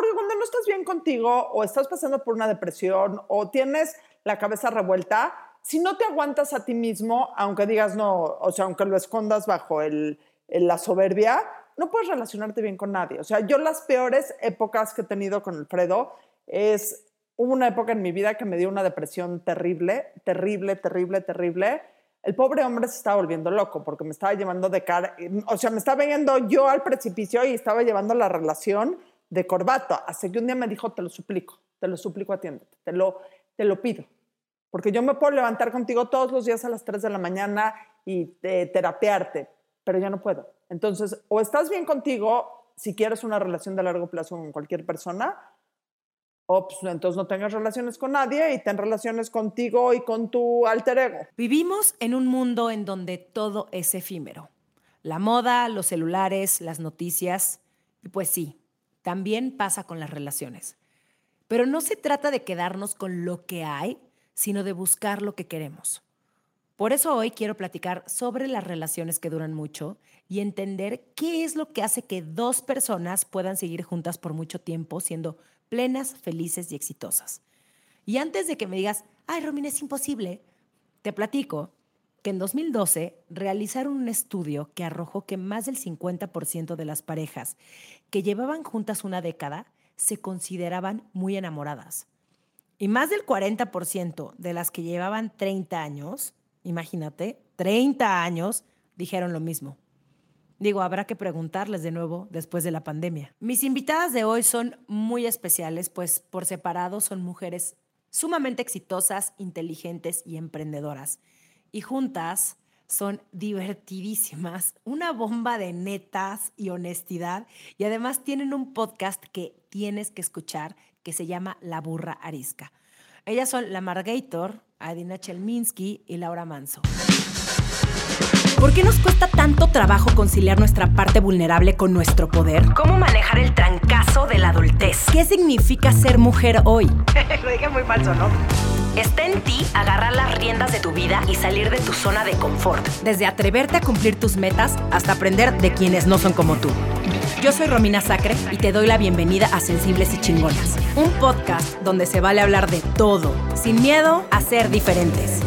porque cuando no estás bien contigo o estás pasando por una depresión o tienes la cabeza revuelta, si no te aguantas a ti mismo, aunque digas no, o sea, aunque lo escondas bajo el, la soberbia, no puedes relacionarte bien con nadie. O sea, yo las peores épocas que he tenido con Alfredo es, una época en mi vida que me dio una depresión terrible, terrible, terrible, terrible. El pobre hombre se estaba volviendo loco porque me estaba llevando de cara, o sea, me estaba viendo yo al precipicio y estaba llevando la relación de corbato. Hasta que un día me dijo, te lo suplico, te lo suplico, atiéndete, te lo, te lo pido. Porque yo me puedo levantar contigo todos los días a las 3 de la mañana y eh, terapearte, pero ya no puedo. Entonces, o estás bien contigo si quieres una relación de largo plazo con cualquier persona, o pues, entonces no tengas relaciones con nadie y ten relaciones contigo y con tu alter ego. Vivimos en un mundo en donde todo es efímero. La moda, los celulares, las noticias, y pues sí, también pasa con las relaciones. Pero no se trata de quedarnos con lo que hay, sino de buscar lo que queremos. Por eso hoy quiero platicar sobre las relaciones que duran mucho y entender qué es lo que hace que dos personas puedan seguir juntas por mucho tiempo siendo plenas, felices y exitosas. Y antes de que me digas, ay, Romina, es imposible, te platico que en 2012 realizaron un estudio que arrojó que más del 50% de las parejas que llevaban juntas una década se consideraban muy enamoradas. Y más del 40% de las que llevaban 30 años, imagínate, 30 años, dijeron lo mismo. Digo, habrá que preguntarles de nuevo después de la pandemia. Mis invitadas de hoy son muy especiales, pues por separado son mujeres sumamente exitosas, inteligentes y emprendedoras. Y juntas son divertidísimas, una bomba de netas y honestidad. Y además tienen un podcast que tienes que escuchar que se llama La Burra Arisca. Ellas son la Margator, Adina Chelminsky y Laura Manso. ¿Por qué nos cuesta tanto trabajo conciliar nuestra parte vulnerable con nuestro poder? ¿Cómo manejar el trancazo de la adultez? ¿Qué significa ser mujer hoy? Lo dije muy falso, ¿no? Está en ti agarrar las riendas de tu vida y salir de tu zona de confort. Desde atreverte a cumplir tus metas hasta aprender de quienes no son como tú. Yo soy Romina Sacre y te doy la bienvenida a Sensibles y Chingonas, un podcast donde se vale hablar de todo, sin miedo a ser diferentes.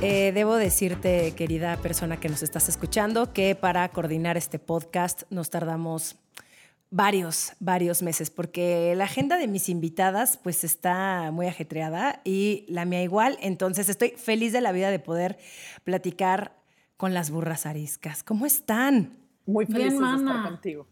Eh, debo decirte, querida persona que nos estás escuchando, que para coordinar este podcast nos tardamos varios, varios meses, porque la agenda de mis invitadas pues está muy ajetreada y la mía igual, entonces estoy feliz de la vida de poder platicar con las burras ariscas. ¿Cómo están? Muy feliz de estar contigo.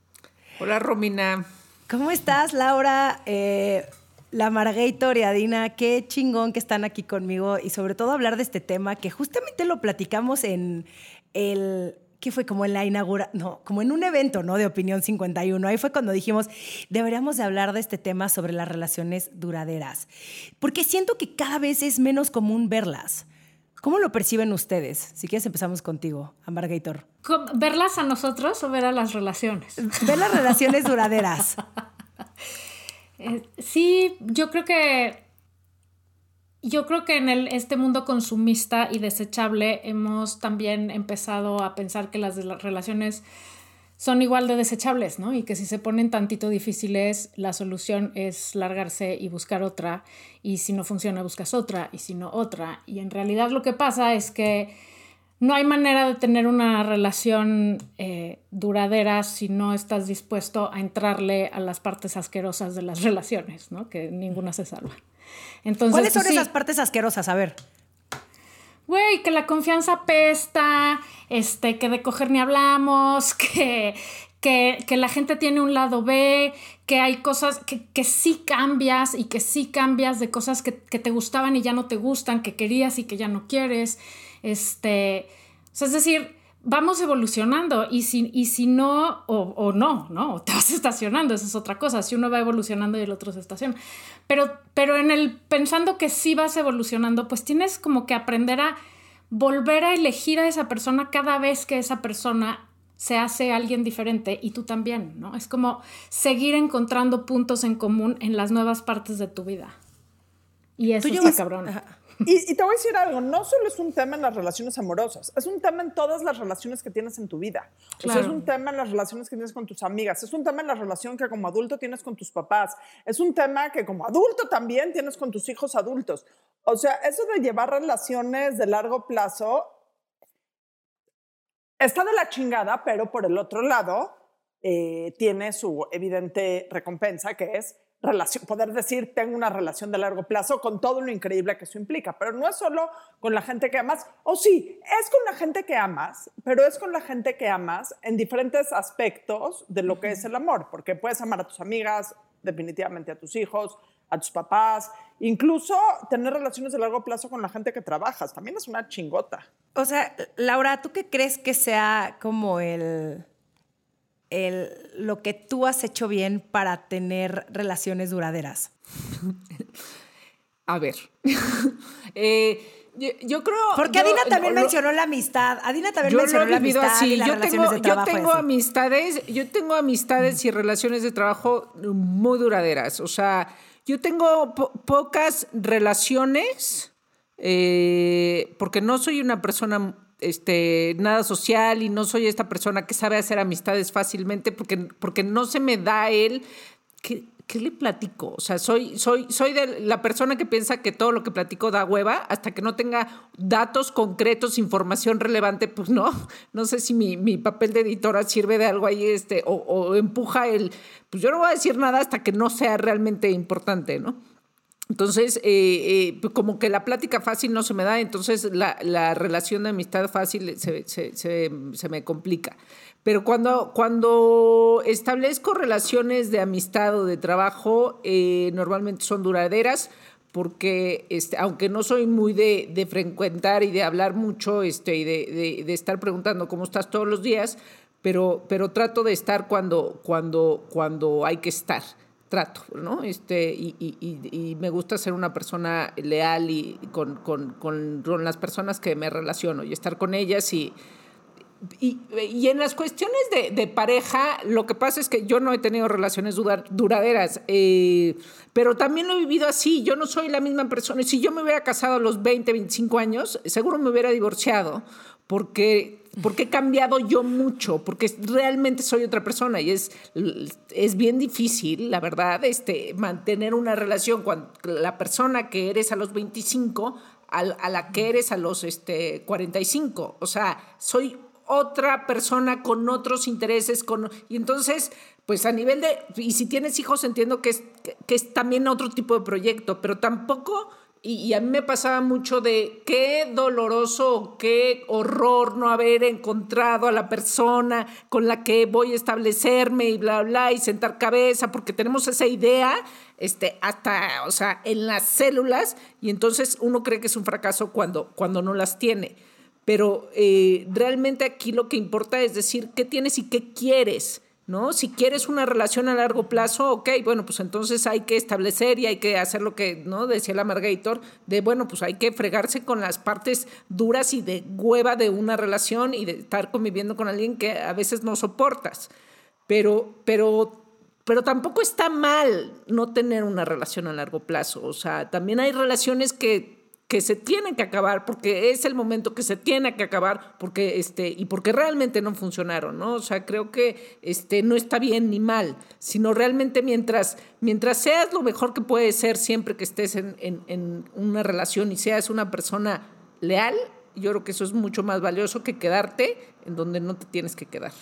Hola Romina. ¿Cómo estás, Laura? Eh, la Margator y Adina, qué chingón que están aquí conmigo y sobre todo hablar de este tema que justamente lo platicamos en el que fue como en la inauguración, no, como en un evento, ¿no? De Opinión 51. Ahí fue cuando dijimos, deberíamos de hablar de este tema sobre las relaciones duraderas, porque siento que cada vez es menos común verlas. ¿Cómo lo perciben ustedes? Si quieres empezamos contigo, Ambargator. ¿Verlas a nosotros o ver a las relaciones? Ver las relaciones duraderas. Eh, sí, yo creo que yo creo que en el, este mundo consumista y desechable hemos también empezado a pensar que las, relaciones son igual de desechables, ¿no? Y que si se ponen tantito difíciles, la solución es largarse y buscar otra, y si no funciona, buscas otra, y si no, otra. Y en realidad lo que pasa es que no hay manera de tener una relación eh, duradera si no estás dispuesto a entrarle a las partes asquerosas de las relaciones, ¿no? Que ninguna se salva. Entonces, ¿Cuáles son pues esas partes asquerosas? A ver. Güey, que la confianza pesta, este, que de coger ni hablamos, que, que, la gente tiene un lado B, que hay cosas que, que sí cambias y que sí cambias de cosas que, que, te gustaban y ya no te gustan, que querías y que ya no quieres. Este, o sea, es decir, vamos evolucionando y si, y si no, o, no, ¿no? te vas estacionando, esa es otra cosa, si uno va evolucionando y el otro se estaciona. Pero, pero en el pensando que sí vas evolucionando, pues tienes como que aprender a volver a elegir a esa persona cada vez que esa persona se hace alguien diferente y tú también, ¿no? Es como seguir encontrando puntos en común en las nuevas partes de tu vida. Y eso es cabrón. Y, te voy a decir algo, no solo es un tema en las relaciones amorosas, es un tema en todas las relaciones que tienes en tu vida. O sea, es un tema en las relaciones que tienes con tus amigas, es un tema en la relación que como adulto tienes con tus papás, es un tema que como adulto también tienes con tus hijos adultos. O sea, eso de llevar relaciones de largo plazo está de la chingada, pero por el otro lado eh, tiene su evidente recompensa, que es poder decir, tengo una relación de largo plazo con todo lo increíble que eso implica. Pero no es solo con la gente que amas, o sí, es con la gente que amas, pero es con la gente que amas en diferentes aspectos de lo que es el amor, porque puedes amar a tus amigas, definitivamente a tus hijos, a tus papás, incluso tener relaciones de largo plazo con la gente que trabajas, también es una chingota. O sea, Laura, ¿tú qué crees que sea como el el, lo que tú has hecho bien para tener relaciones duraderas? A ver. Eh, yo, creo. Porque Adina también mencionó la amistad. Adina también mencionó la amistad. Así. yo tengo, yo tengo amistades, yo tengo amistades y relaciones de trabajo muy duraderas. O sea, yo tengo pocas relaciones eh, porque no soy una persona este, nada social y no soy esta persona que sabe hacer amistades fácilmente porque, porque no se me da él. ¿Qué, ¿Qué, le platico? O sea, soy, soy, soy de la persona que piensa que todo lo que platico da hueva hasta que no tenga datos concretos, información relevante, pues no. No sé si mi, mi papel de editora sirve de algo ahí este, o, o empuja el, pues yo no voy a decir nada hasta que no sea realmente importante, ¿no? Entonces, eh, eh, como que la plática fácil no se me da, entonces la, relación de amistad fácil se, me complica. Pero cuando, cuando establezco relaciones de amistad o de trabajo, eh, normalmente son duraderas, porque este, aunque no soy muy de, frecuentar y de hablar mucho este, y de, de, estar preguntando cómo estás todos los días, pero, pero trato de estar cuando, cuando, cuando hay que estar trato, ¿no? Este, y, y, me gusta ser una persona leal y con, con, con, las personas que me relaciono y estar con ellas y, y, en las cuestiones de, de, pareja, lo que pasa es que yo no he tenido relaciones duraderas, eh, pero también lo he vivido así. Yo no soy la misma persona. Si yo me hubiera casado a los 20, 25 años, seguro me hubiera divorciado porque porque he cambiado yo mucho, porque realmente soy otra persona y es, es bien difícil, la verdad, este, mantener una relación con la persona que eres a los 25 a, la que eres a los este, 45. O sea, soy otra persona con otros intereses, y entonces, pues a nivel de, y si tienes hijos entiendo que es, que es también otro tipo de proyecto, pero tampoco y, a mí me pasaba mucho de qué doloroso, qué horror no haber encontrado a la persona con la que voy a establecerme y bla, bla, y sentar cabeza, porque tenemos esa idea este, hasta, o sea, en las células, y entonces uno cree que es un fracaso cuando, cuando no las tiene. Pero eh, realmente aquí lo que importa es decir qué tienes y qué quieres ¿no? Si quieres una relación a largo plazo, ok, bueno, pues entonces hay que establecer y hay que hacer lo que, ¿no? Decía la Margator, de, bueno, pues hay que fregarse con las partes duras y de hueva de una relación y de estar conviviendo con alguien que a veces no soportas. Pero, pero, pero tampoco está mal no tener una relación a largo plazo. O sea, también hay relaciones que que se tienen que acabar porque es el momento que se tiene que acabar porque este y porque realmente no funcionaron no o sea creo que este no está bien ni mal sino realmente mientras mientras seas lo mejor que puedes ser siempre que estés en, en una relación y seas una persona leal yo creo que eso es mucho más valioso que quedarte en donde no te tienes que quedar.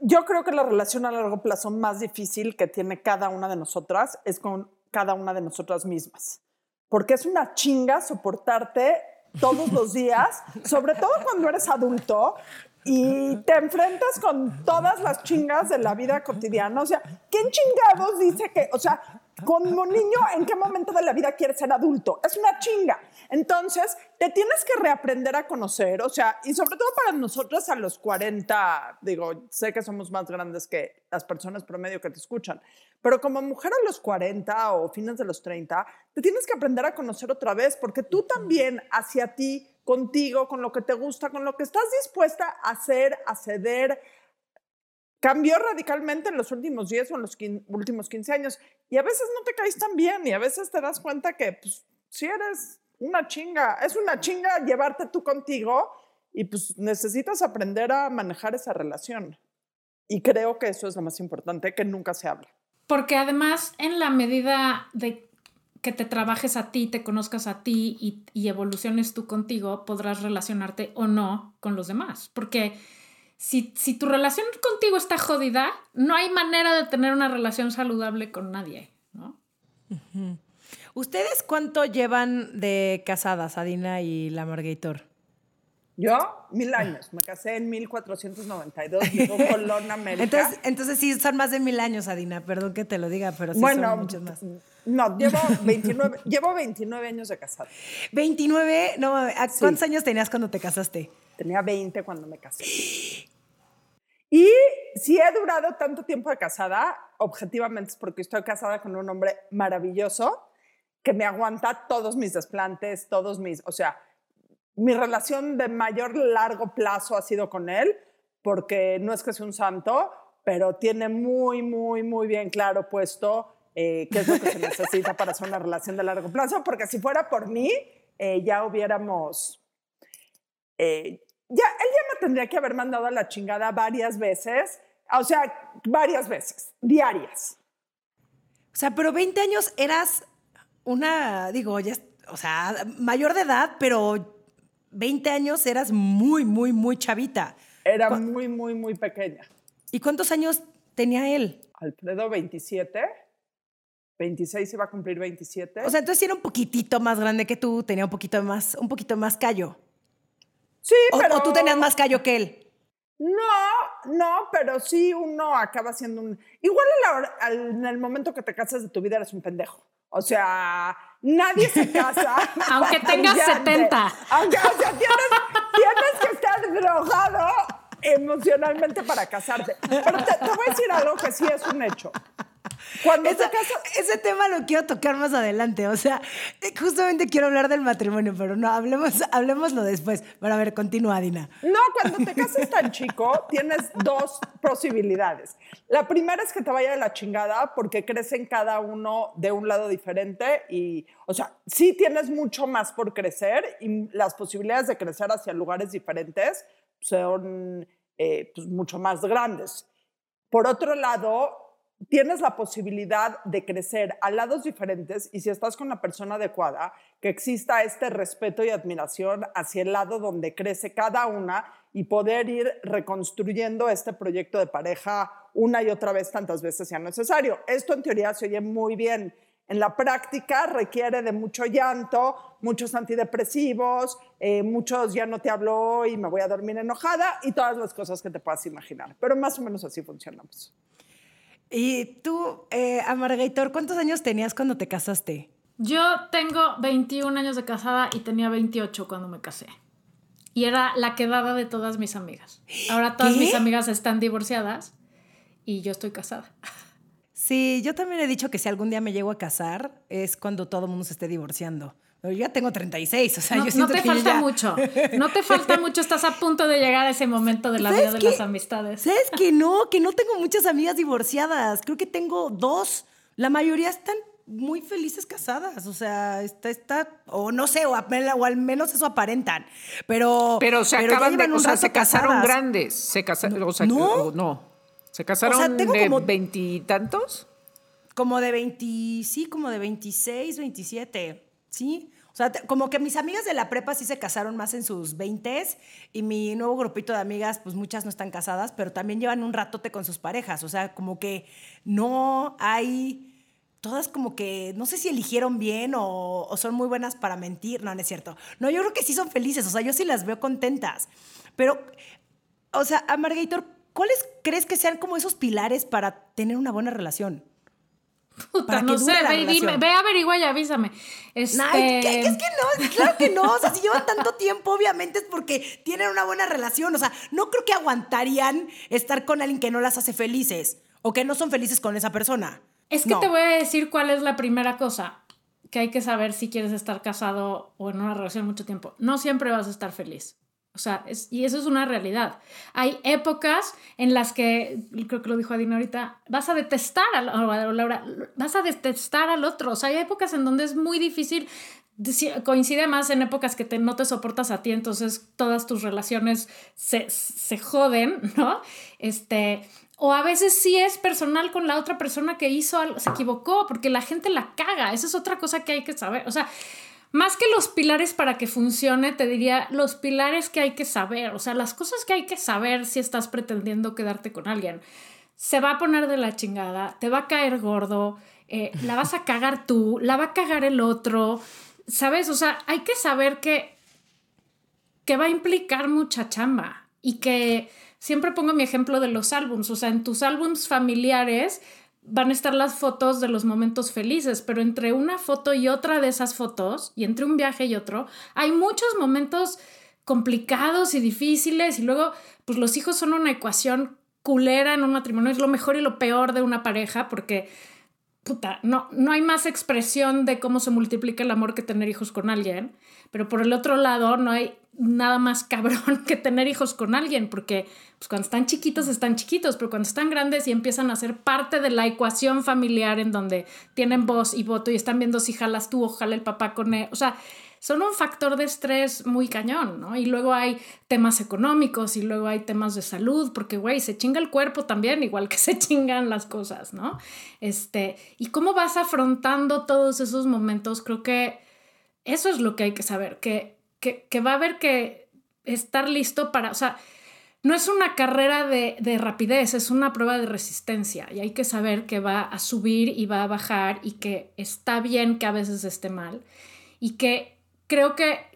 Yo creo que la relación a largo plazo más difícil que tiene cada una de nosotras es con cada una de nosotras mismas porque es una chinga soportarte todos los días, sobre todo cuando eres adulto y te enfrentas con todas las chingas de la vida cotidiana. O sea, ¿quién chingados dice que, o sea, como niño, ¿en qué momento de la vida quieres ser adulto? Es una chinga. Entonces, te tienes que reaprender a conocer, o sea, y sobre todo para nosotros a los 40, digo, sé que somos más grandes que las personas promedio que te escuchan, pero como mujer a los 40 o fines de los 30, te tienes que aprender a conocer otra vez, porque tú también hacia ti, contigo, con lo que te gusta, con lo que estás dispuesta a hacer, a ceder, cambió radicalmente en los últimos 10 o en los últimos 15 años. Y a veces no te caes tan bien y a veces te das cuenta que pues, si eres una chinga. Es una chinga llevarte tú contigo y pues necesitas aprender a manejar esa relación. Y creo que eso es lo más importante, que nunca se habla. Porque además, en la medida de que te trabajes a ti, te conozcas a ti y, y evoluciones tú contigo, podrás relacionarte o no con los demás. Porque si, si, tu relación contigo está jodida, no hay manera de tener una relación saludable con nadie, ¿no? ¿Ustedes cuánto llevan de casadas, Adina y la Margator? Yo, mil años. Me casé en 1492, vivo Colón, América. Entonces, entonces sí, son más de mil años, Adina. Perdón que te lo diga, pero sí bueno, son muchos más. No, llevo 29, llevo 29 años de casada. ¿29? No, ¿cuántos años tenías cuando te casaste? Tenía 20 cuando me casé. Y si he durado tanto tiempo de casada, objetivamente es porque estoy casada con un hombre maravilloso que me aguanta todos mis desplantes, todos mis, o sea, mi relación de mayor largo plazo ha sido con él, porque no es que sea un santo, pero tiene muy, muy, muy bien claro puesto eh, qué es lo que se necesita para hacer una relación de largo plazo, porque si fuera por mí, eh, ya hubiéramos, eh, ya, él ya tendría que haber mandado a la chingada varias veces, o sea, varias veces, diarias. O sea, pero 20 años eras una, digo, ya, o sea, mayor de edad, pero 20 años eras muy, muy, muy chavita. Era muy, muy, muy pequeña. ¿Y cuántos años tenía él? Alfredo, 27. 26 iba a cumplir 27. O sea, entonces era un poquitito más grande que tú, tenía un poquito más, un poquito más callo. Sí, o, pero... ¿O tú tenías más callo que él? No, no, pero sí uno acaba siendo un... Igual en el momento que te casas de tu vida eres un pendejo. O sea, nadie se casa. Aunque tengas 70. Aunque, o sea, tienes, tienes que estar drogado emocionalmente para casarte. Pero te, te, voy a decir algo que sí es un hecho. Cuando ese, ese tema lo quiero tocar más adelante. O sea, eh, justamente quiero hablar del matrimonio, pero no, hablemos, hablemoslo después. Para ver, continúa, Dina. No, cuando te casas tan chico, tienes dos posibilidades. La primera es que te vaya de la chingada porque crecen cada uno de un lado diferente y, o sea, sí tienes mucho más por crecer y las posibilidades de crecer hacia lugares diferentes son eh, pues, mucho más grandes. Por otro lado, tienes la posibilidad de crecer a lados diferentes y si estás con la persona adecuada, que exista este respeto y admiración hacia el lado donde crece cada una y poder ir reconstruyendo este proyecto de pareja una y otra vez tantas veces sea necesario. Esto en teoría se oye muy bien. En la práctica requiere de mucho llanto, muchos antidepresivos, eh, muchos ya no te hablo y me voy a dormir enojada y todas las cosas que te puedas imaginar. Pero más o menos así funcionamos. Y tú, eh, Amargator, ¿cuántos años tenías cuando te casaste? Yo tengo 21 años de casada y tenía 28 cuando me casé. Y era la quedada de todas mis amigas. Ahora todas mis amigas están divorciadas y yo estoy casada. Sí, yo también he dicho que si algún día me llego a casar es cuando todo el mundo se esté divorciando. Pero yo ya tengo 36, o sea, no, yo siento no te que falta ya... mucho. No te falta mucho, estás a punto de llegar a ese momento de la vida de las amistades. ¿Sabes que no? Que no tengo muchas amigas divorciadas. Creo que tengo dos. La mayoría están muy felices casadas. O sea, está, está, o no sé, o, o al menos eso aparentan. Pero. Pero se pero acaban de. O sea, se casaron casadas. grandes. Se casaron. O sea, ¿No? o no. ¿Se casaron O sea, tengo de como- veintitantos? Como de 20, sí, como de 26, 27, ¿sí? O sea, como que mis amigas de la prepa sí se casaron más en sus 20 y mi nuevo grupito de amigas, pues muchas no están casadas, pero también llevan un ratote con sus parejas. O sea, como que no hay... Todas como que, no sé si eligieron bien o, o son muy buenas para mentir. No, no es cierto. No, yo creo que sí son felices. O sea, yo sí las veo contentas. Pero, o sea, Amargator, ¿cuáles crees que sean como esos pilares para tener una buena relación? Puta, para que no dure sé, la ve, dime, ve, averigua y avísame. Este, Ay, ¿qué- es que no, claro que no. O sea, si llevan tanto tiempo, obviamente es porque tienen una buena relación. O sea, no creo que aguantarían estar con alguien que no las hace felices o que no son felices con esa persona. Es que No. te voy a decir cuál es la primera cosa que hay que saber si quieres estar casado o en una relación mucho tiempo. No siempre vas a estar feliz. O sea, y eso es una realidad. Hay épocas en las que, creo que lo dijo Adina ahorita, vas a detestar a Laura, vas a detestar al otro. O sea, hay épocas en donde es muy difícil coincide más en épocas que no te soportas a ti, entonces todas tus relaciones se, se, joden, ¿no? Este, o a veces sí es personal con la otra persona que hizo se equivocó, porque la gente la caga, esa es otra cosa que hay que saber, o sea, más que los pilares para que funcione, te diría los pilares que hay que saber, o sea, las cosas que hay que saber si estás pretendiendo quedarte con alguien. Se va a poner de la chingada, te va a caer gordo, eh, la vas a cagar tú, la va a cagar el otro, ¿sabes? O sea, hay que saber que, que va a implicar mucha chamba y que siempre pongo mi ejemplo de los álbums, o sea, en tus álbums familiares van a estar las fotos de los momentos felices, pero entre una foto y otra de esas fotos, y entre un viaje y otro, hay muchos momentos complicados y difíciles, y luego, pues los hijos son una ecuación culera en un matrimonio, es lo mejor y lo peor de una pareja, porque no, no hay más expresión de cómo se multiplica el amor que tener hijos con alguien, pero por el otro lado no hay nada más cabrón que tener hijos con alguien, porque pues, cuando están chiquitos están chiquitos, pero cuando están grandes y empiezan a ser parte de la ecuación familiar en donde tienen voz y voto y están viendo si jalas tú o jala el papá con él, o sea, son un factor de estrés muy cañón, ¿no? Y luego hay temas económicos y luego hay temas de salud, porque, güey, se chinga el cuerpo también, igual que se chingan las cosas, ¿no? Este, y cómo vas afrontando todos esos momentos, creo que eso es lo que hay que saber, que, que, que va a haber que estar listo para, o sea, no es una carrera de, de, rapidez, es una prueba de resistencia y hay que saber que va a subir y va a bajar y que está bien que a veces esté mal y que creo que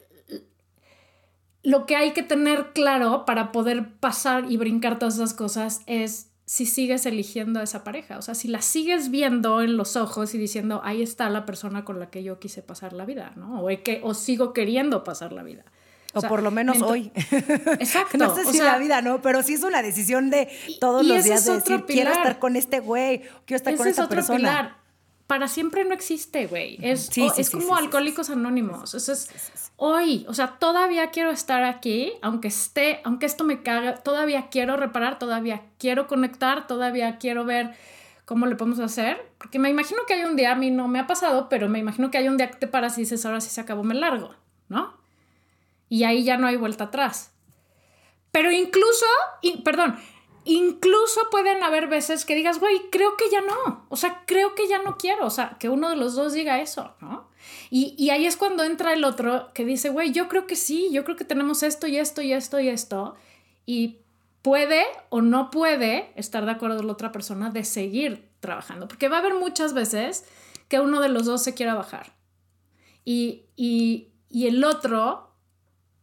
lo que hay que tener claro para poder pasar y brincar todas esas cosas es si sigues eligiendo a esa pareja, o sea, si la sigues viendo en los ojos y diciendo, ahí está la persona con la que yo quise pasar la vida, ¿no? O, que, o sigo queriendo pasar la vida. O, por lo menos hoy. Exacto. no sé si la vida, ¿no? Pero sí es una decisión de todos los días de decir, quiero estar con este güey, quiero estar con esta persona para siempre no existe, güey. Es, es como alcohólicos anónimos. Eso es hoy. O sea, todavía quiero estar aquí, aunque esté, aunque esto me caga, todavía quiero reparar, todavía quiero conectar, todavía quiero ver cómo le podemos hacer. Porque me imagino que hay un día, a mí no me ha pasado, pero me imagino que hay un día que te paras y dices, ahora sí se acabó, me largo, ¿no? Y ahí ya no hay vuelta atrás. Pero incluso, perdón, Incluso pueden haber veces que digas, güey, creo que ya no. O sea, creo que ya no quiero. O sea, que uno de los dos diga eso, ¿no? Y, y ahí es cuando entra el otro que dice, güey, yo creo que sí, yo creo que tenemos esto y esto y esto y esto. Y puede o no puede estar de acuerdo la otra persona de seguir trabajando. Porque va a haber muchas veces que uno de los dos se quiera bajar. Y, y, y el otro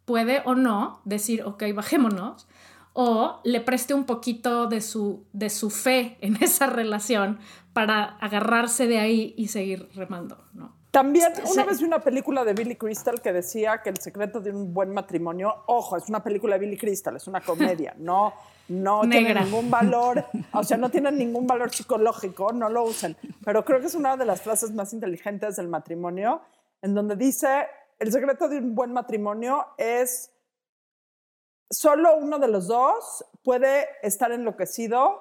puede o no decir, ok, bajémonos o le preste un poquito de su, de su fe en esa relación para agarrarse de ahí y seguir remando, ¿no? También una vez vi una película de Billy Crystal que decía que el secreto de un buen matrimonio, ojo, es una película de Billy Crystal, es una comedia, no, no tiene ningún valor, o sea, no tiene ningún valor psicológico, no lo usen, pero creo que es una de las frases más inteligentes del matrimonio, en donde dice, el secreto de un buen matrimonio es solo uno de los dos puede estar enloquecido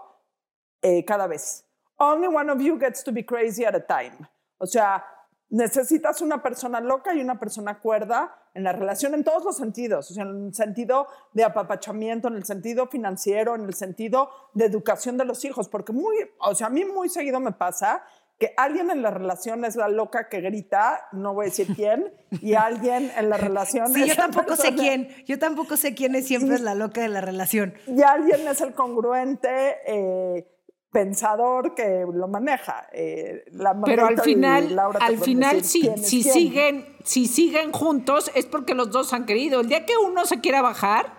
eh, cada vez. Only one of you gets to be crazy at a time. O sea, necesitas una persona loca y una persona cuerda en la relación en todos los sentidos, o sea, en el sentido de apapachamiento, en el sentido financiero, en el sentido de educación de los hijos, porque muy, o sea, a mí muy seguido me pasa que alguien en la relación es la loca que grita, no voy a decir quién, y alguien en la relación sí, yo tampoco sé quién, yo tampoco sé quién es siempre es la loca de la relación. Y alguien es el congruente eh, pensador que lo maneja. Eh, Pero al final, al final si, si siguen, si siguen juntos es porque los dos han querido. El día que uno se quiera bajar,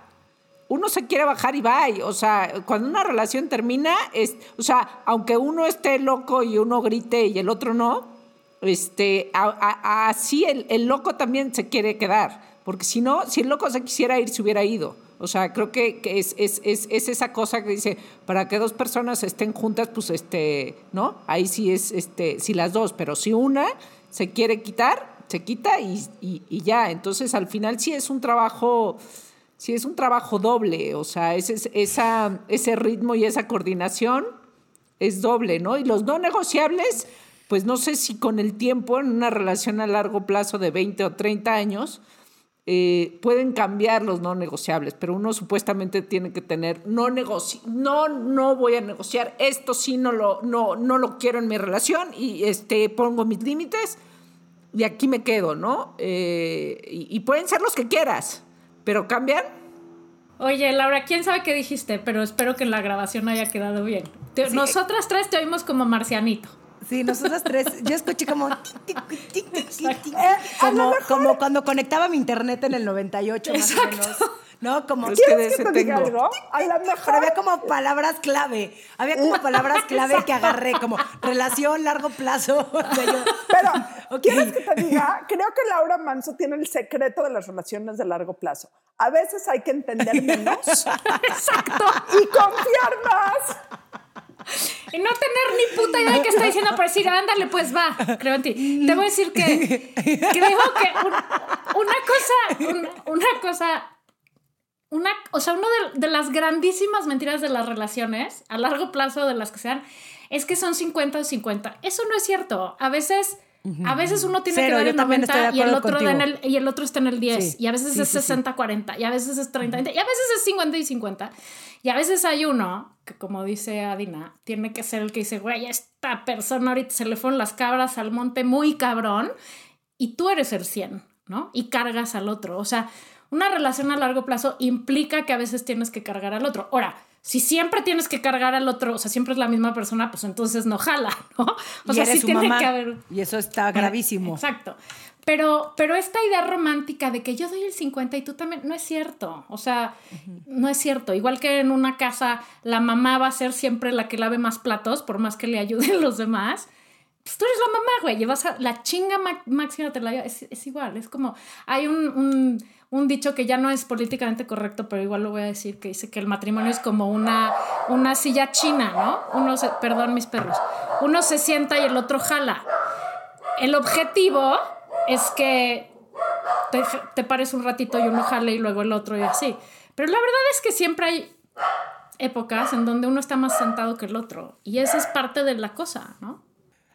uno se quiere bajar y va. O sea, cuando una relación termina, es, o sea, aunque uno esté loco y uno grite y el otro no, este, así el, loco también se quiere quedar. Porque si no, si el loco se quisiera ir, se hubiera ido. O sea, creo que, es, es, es, es, esa cosa que dice, para que dos personas estén juntas, pues este, ¿no? Ahí sí es, este, si las dos, pero si una se quiere quitar, se quita y, y, y ya. Entonces, al final sí es un trabajo sí es un trabajo doble, o sea, ese, ese ritmo y esa coordinación es doble, ¿no? Y los no negociables, pues no sé si con el tiempo, en una relación a largo plazo de 20 o 30 años, eh, pueden cambiar los no negociables, pero uno supuestamente tiene que tener, no no, no voy a negociar, esto sí no lo, no, no lo quiero en mi relación y este, pongo mis límites y aquí me quedo, ¿no? Eh, y pueden ser los que quieras, ¿Pero cambian? Oye, Laura, quién sabe qué dijiste, pero espero que la grabación haya quedado bien. Nosotras tres te oímos como marcianito. Sí, nosotras tres. Yo escuché como. como, como cuando conectaba mi internet en el 98, más o menos. ¿No? Como es que, de ese que te diga algo? A lo mejor había como palabras clave, había como palabras clave que agarré, como relación, largo plazo. Pero, ¿quieres que te diga? Creo que Laura Manso tiene el secreto de las relaciones de largo plazo. A veces hay que entender menos. Exacto. Y confiar más. Y no tener ni puta idea de qué está diciendo, pero decir, ándale, pues va, creo en ti. Te voy a decir que creo que una cosa, una cosa una, o sea, una de, las grandísimas mentiras de las relaciones, a largo plazo de las que sean, es que son 50 o 50. Eso no es cierto. A veces, a veces uno tiene que dar el 90 y el, otro en el, y el otro está en el 10. y a veces es 60-40, y a veces es 30-20, y a veces es 50 y 50. Y a veces hay uno que, como dice Adina, tiene que ser el que dice, güey, esta persona ahorita se le fueron las cabras al monte muy cabrón, y tú eres el 100, ¿no? Y cargas al otro. O sea, una relación a largo plazo implica que a veces tienes que cargar al otro. Ahora, si siempre tienes que cargar al otro, o sea, siempre es la misma persona, pues entonces no jala, ¿no? O sea, sí tiene que haber. Y eso está gravísimo. Exacto. Pero, pero esta idea romántica de que yo doy el 50 y tú también, no es cierto. O sea, no es cierto. Igual que en una casa, la mamá va a ser siempre la que lave más platos, por más que le ayuden los demás. Pues tú eres la mamá, güey. Llevas a, la chinga máxima te la es, es igual. Es como, hay un un dicho que ya no es políticamente correcto, pero igual lo voy a decir, que dice que el matrimonio es como una, una silla china, ¿no? Uno se, perdón mis perros, uno se sienta y el otro jala. El objetivo es que te, te pares un ratito y uno jale y luego el otro y así. Pero la verdad es que siempre hay épocas en donde uno está más sentado que el otro y esa es parte de la cosa, ¿no?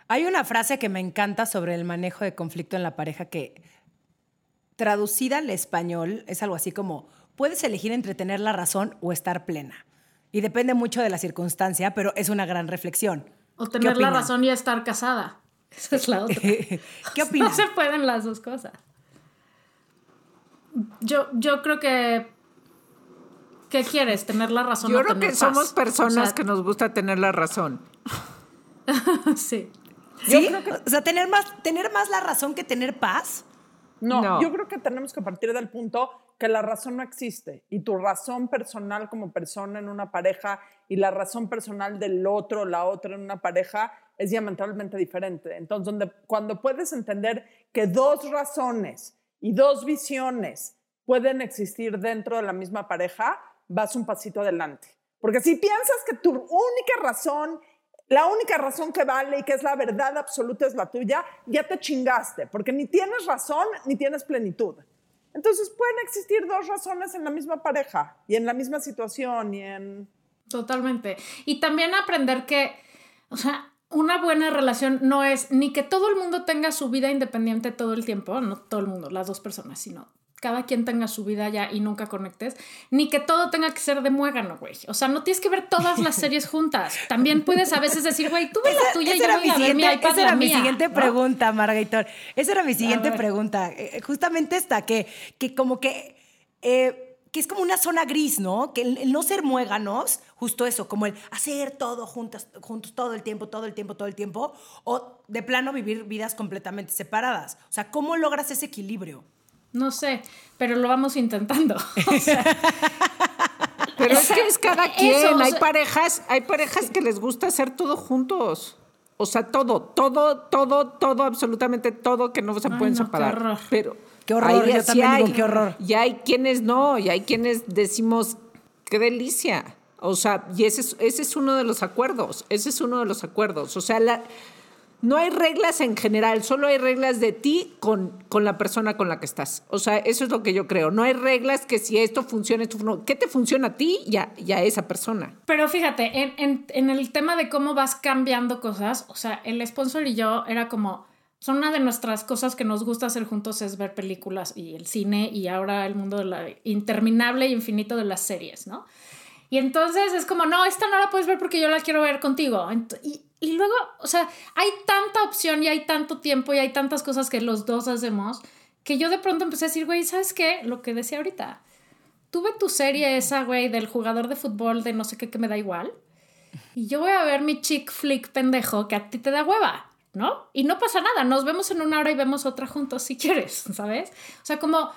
Hay una frase que me encanta sobre el manejo de conflicto en la pareja que traducida al español es algo así como, puedes elegir entre tener la razón o estar plena. Y depende mucho de la circunstancia, pero es una gran reflexión. O tener la razón y estar casada. Esa es la otra. ¿Qué opinas? No se pueden las dos cosas. Yo, yo creo que... ¿Qué quieres? ¿Tener la razón yo o creo que somos personas que nos gusta tener la razón. sí. ¿Sí? O sea, tener más, tener más la razón que tener paz. No, yo creo que tenemos que partir del punto que la razón no existe y tu razón personal como persona en una pareja y la razón personal del otro, la otra en una pareja es diametralmente diferente. Entonces, donde, cuando puedes entender que dos razones y dos visiones pueden existir dentro de la misma pareja, vas un pasito adelante. Porque si piensas que tu única razón la única razón que vale y que es la verdad absoluta es la tuya, ya te chingaste, porque ni tienes razón ni tienes plenitud. Entonces pueden existir dos razones en la misma pareja y en la misma situación y en... Totalmente. Y también aprender que, o sea, una buena relación no es ni que todo el mundo tenga su vida independiente todo el tiempo, no todo el mundo, las dos personas, sino cada quien tenga su vida ya y nunca conectes, ni que todo tenga que ser de muégano, güey. O sea, no tienes que ver todas las series juntas. También puedes a veces decir, güey, tú ves la tuya y yo voy a ver mi iPad Esa era mi siguiente pregunta, Margator. Esa era mi siguiente pregunta. Eh, justamente esta, que, que como que... Eh, que es como una zona gris, ¿no? Que el, no ser muéganos, justo eso, como el hacer todo juntos, juntos todo el tiempo, todo el tiempo, todo el tiempo, o de plano vivir vidas completamente separadas. O sea, ¿cómo logras ese equilibrio? No sé, pero lo vamos intentando. pero es que es cada quien. hay parejas, hay parejas que les gusta hacer todo juntos. O sea, todo, todo, todo, todo, absolutamente todo que no se pueden separar. Qué horror. Pero qué horror, yo también hay, digo, qué horror. Y hay quienes no, y hay quienes decimos, qué delicia. O sea, y ese es, ese es uno de los acuerdos, ese es uno de los acuerdos. O sea, la, no hay reglas en general, solo hay reglas de ti con, con la persona con la que estás. O sea, eso es lo que yo creo. No hay reglas que si esto funciona. ¿Qué te funciona a ti y a, esa persona? Pero fíjate, en, en, en el tema de cómo vas cambiando cosas, o sea, el sponsor y yo era como son una de nuestras cosas que nos gusta hacer juntos es ver películas y el cine y ahora el mundo de la interminable e infinito de las series, ¿no? Y entonces es como, no, esta no la puedes ver porque yo la quiero ver contigo. Y, y luego, o sea, hay tanta opción y hay tanto tiempo y hay tantas cosas que los dos hacemos que yo de pronto empecé a decir, güey, ¿sabes qué? Lo que decía ahorita. Tuve tu serie esa, güey, del jugador de fútbol de no sé qué que me da igual. Y yo voy a ver mi chick flick pendejo que a ti te da hueva, ¿no? Y no pasa nada, nos vemos en una hora y vemos otra juntos si quieres, ¿sabes? O sea, como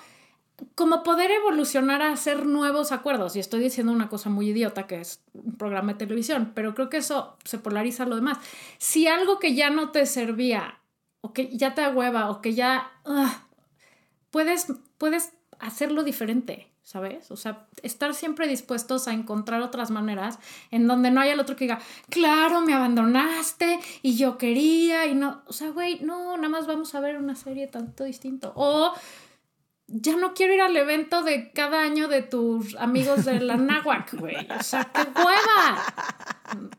como poder evolucionar a hacer nuevos acuerdos. Y estoy diciendo una cosa muy idiota que es un programa de televisión, pero creo que eso se polariza lo demás. Si algo que ya no te servía, o que ya te hueva, o que ya puedes, puedes hacerlo diferente, ¿sabes? O sea, estar siempre dispuestos a encontrar otras maneras en donde no haya el otro que diga, claro, me abandonaste y yo quería y no, o sea, güey, no, nada más vamos a ver una serie tanto distinto. O ya no quiero ir al evento de cada año de tus amigos de la náhuac, güey. O sea, qué hueva.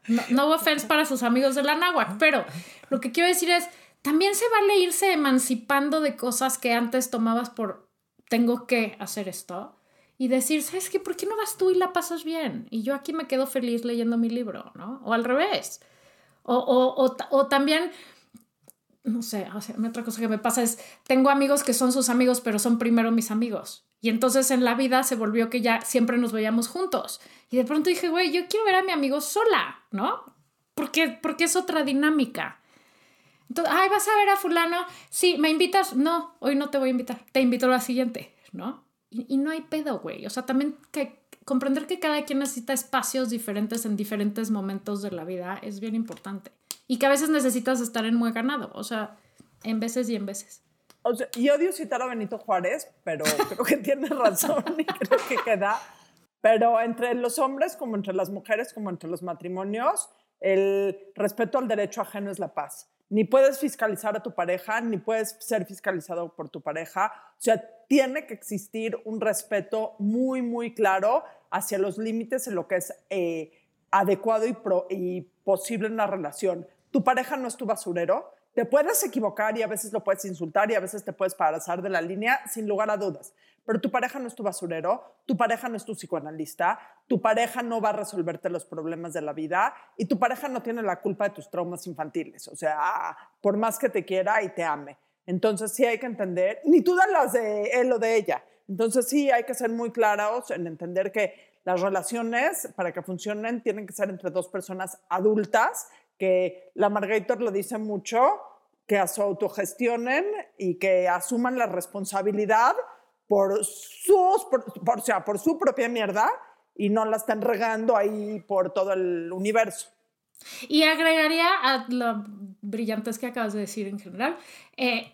No, no offense para sus amigos de la náhuac, pero lo que quiero decir es, también se vale irse emancipando de cosas que antes tomabas por tengo que hacer esto y decir, ¿sabes qué? ¿Por qué no vas tú y la pasas bien? Y yo aquí me quedo feliz leyendo mi libro, ¿no? O al revés. O, o, o, o también no sé, otra cosa que me pasa es, tengo amigos que son sus amigos, pero son primero mis amigos. Y entonces en la vida se volvió que ya siempre nos veíamos juntos. Y de pronto dije, güey, yo quiero ver a mi amigo sola, ¿no? Porque, porque es otra dinámica. Entonces, ay, ¿vas a ver a fulano? Sí, ¿me invitas? No, hoy no te voy a invitar. Te invito a la siguiente, ¿no? Y, y no hay pedo, güey. O sea, también que comprender que cada quien necesita espacios diferentes en diferentes momentos de la vida es bien importante y que a veces necesitas estar en muy ganado, o sea, en veces y en veces. O sea, y odio citar a Benito Juárez, pero creo que tiene razón y creo que queda. Pero entre los hombres, como entre las mujeres, como entre los matrimonios, el respeto al derecho ajeno es la paz. Ni puedes fiscalizar a tu pareja, ni puedes ser fiscalizado por tu pareja. O sea, tiene que existir un respeto muy, muy claro hacia los límites en lo que es eh, adecuado y, posible en una relación tu pareja no es tu basurero, te puedes equivocar y a veces lo puedes insultar y a veces te puedes pasar de la línea sin lugar a dudas. Pero tu pareja no es tu basurero, tu pareja no es tu psicoanalista, tu pareja no va a resolverte los problemas de la vida y tu pareja no tiene la culpa de tus traumas infantiles. O sea, por más que te quiera y te ame. Entonces sí hay que entender, ni tú las de él o de ella. Entonces sí hay que ser muy claros en entender que las relaciones, para que funcionen, tienen que ser entre dos personas adultas que la Margator lo dice mucho, que se autogestionen y que asuman la responsabilidad por, sus, por, sea, por su propia mierda y no la están regando ahí por todo el universo. Y agregaría a lo brillantes que acabas de decir en general, eh,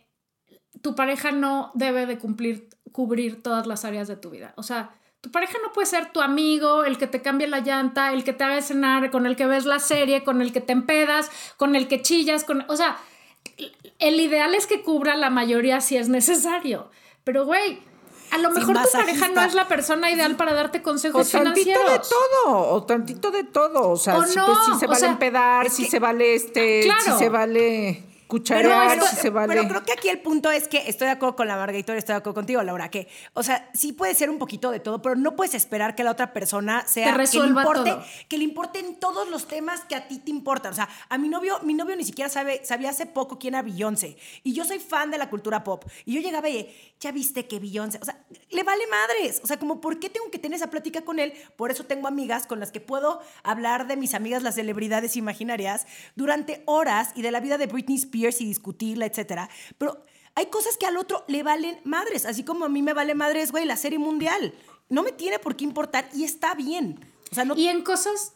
tu pareja no debe de cumplir, cubrir todas las áreas de tu vida. O sea, tu pareja no puede ser tu amigo, el que te cambie la llanta, el que te haga cenar, con el que ves la serie, con el que te empedas, con el que chillas, con, o sea, el ideal es que cubra la mayoría si es necesario. Pero güey, a lo mejor tu pareja no es la persona ideal para darte consejos o tantito de todo, o tantito de todo, o sea, si, pues, se vale empedar, si se vale este, si se vale pero, creo que aquí el punto es que estoy de acuerdo con la Margarita, estoy de acuerdo contigo, Laura, que, o sea, sí puede ser un poquito de todo, pero no puedes esperar que la otra persona sea que le importe, que le importen todos los temas que a ti te importan. O sea, a mi novio, mi novio ni siquiera sabe, sabía hace poco quién era Beyoncé. Y yo soy fan de la cultura pop. Y yo llegaba y, ya viste que Beyoncé, o sea, le vale madres. O sea, como, ¿por qué tengo que tener esa plática con él? Por eso tengo amigas con las que puedo hablar de mis amigas, las celebridades imaginarias, durante horas y de la vida de Britney Spears y discutirla, etcétera. Pero hay cosas que al otro le valen madres, así como a mí me vale madres, güey, la serie mundial. No me tiene por qué importar y está bien. O sea, no... Y en cosas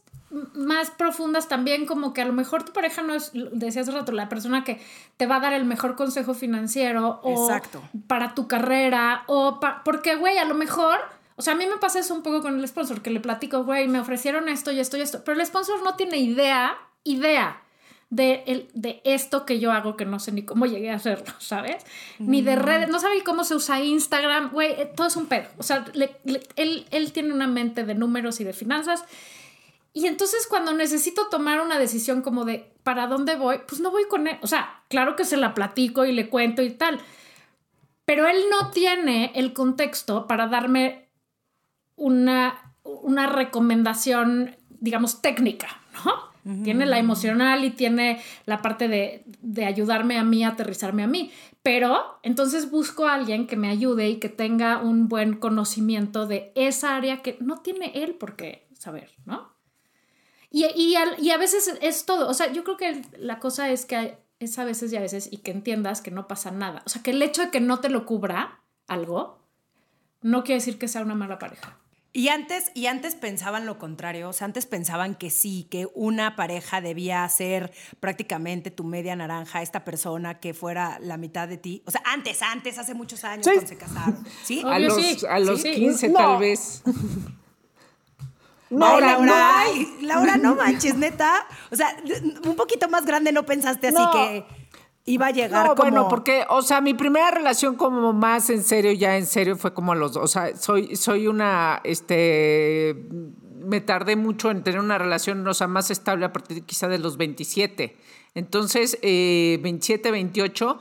más profundas también, como que a lo mejor tu pareja no es, decías hace rato, la persona que te va a dar el mejor consejo financiero o Exacto. para tu carrera o porque, güey, a lo mejor, o sea, a mí me pasa eso un poco con el sponsor, que le platico, güey, me ofrecieron esto y esto y esto, pero el sponsor no tiene idea, idea de, de esto que yo hago que no sé ni cómo llegué a hacerlo, ¿sabes? Ni de redes, no sabe cómo se usa Instagram, güey, eh, todo es un pedo. O sea, él, él tiene una mente de números y de finanzas. Y entonces cuando necesito tomar una decisión como de para dónde voy, pues no voy con él. O sea, claro que se la platico y le cuento y tal. Pero él no tiene el contexto para darme una, una recomendación, digamos, técnica, ¿no? Tiene la emocional y tiene la parte de, de, ayudarme a mí, a aterrizarme a mí. Pero entonces busco a alguien que me ayude y que tenga un buen conocimiento de esa área que no tiene él por qué saber, ¿no? Y, y, y a veces es todo. O sea, yo creo que la cosa es que es a veces y a veces y que entiendas que no pasa nada. O sea, que el hecho de que no te lo cubra algo no quiere decir que sea una mala pareja. Y antes, y antes pensaban lo contrario, o sea, antes pensaban que sí, que una pareja debía ser prácticamente tu media naranja, esta persona que fuera la mitad de ti. O sea, antes, antes, hace muchos años cuando se casaron. ¿Sí? a los, a los 15 tal vez. No, Laura, no, Laura, no manches, neta. O sea, un poquito más grande no pensaste así que iba a llegar no, Bueno, porque, o sea, mi primera relación como más en serio, ya en serio, fue como a los O sea, soy, soy una, este, me tardé mucho en tener una relación, o sea, más estable a partir quizá de los 27. Entonces, eh, 27, 28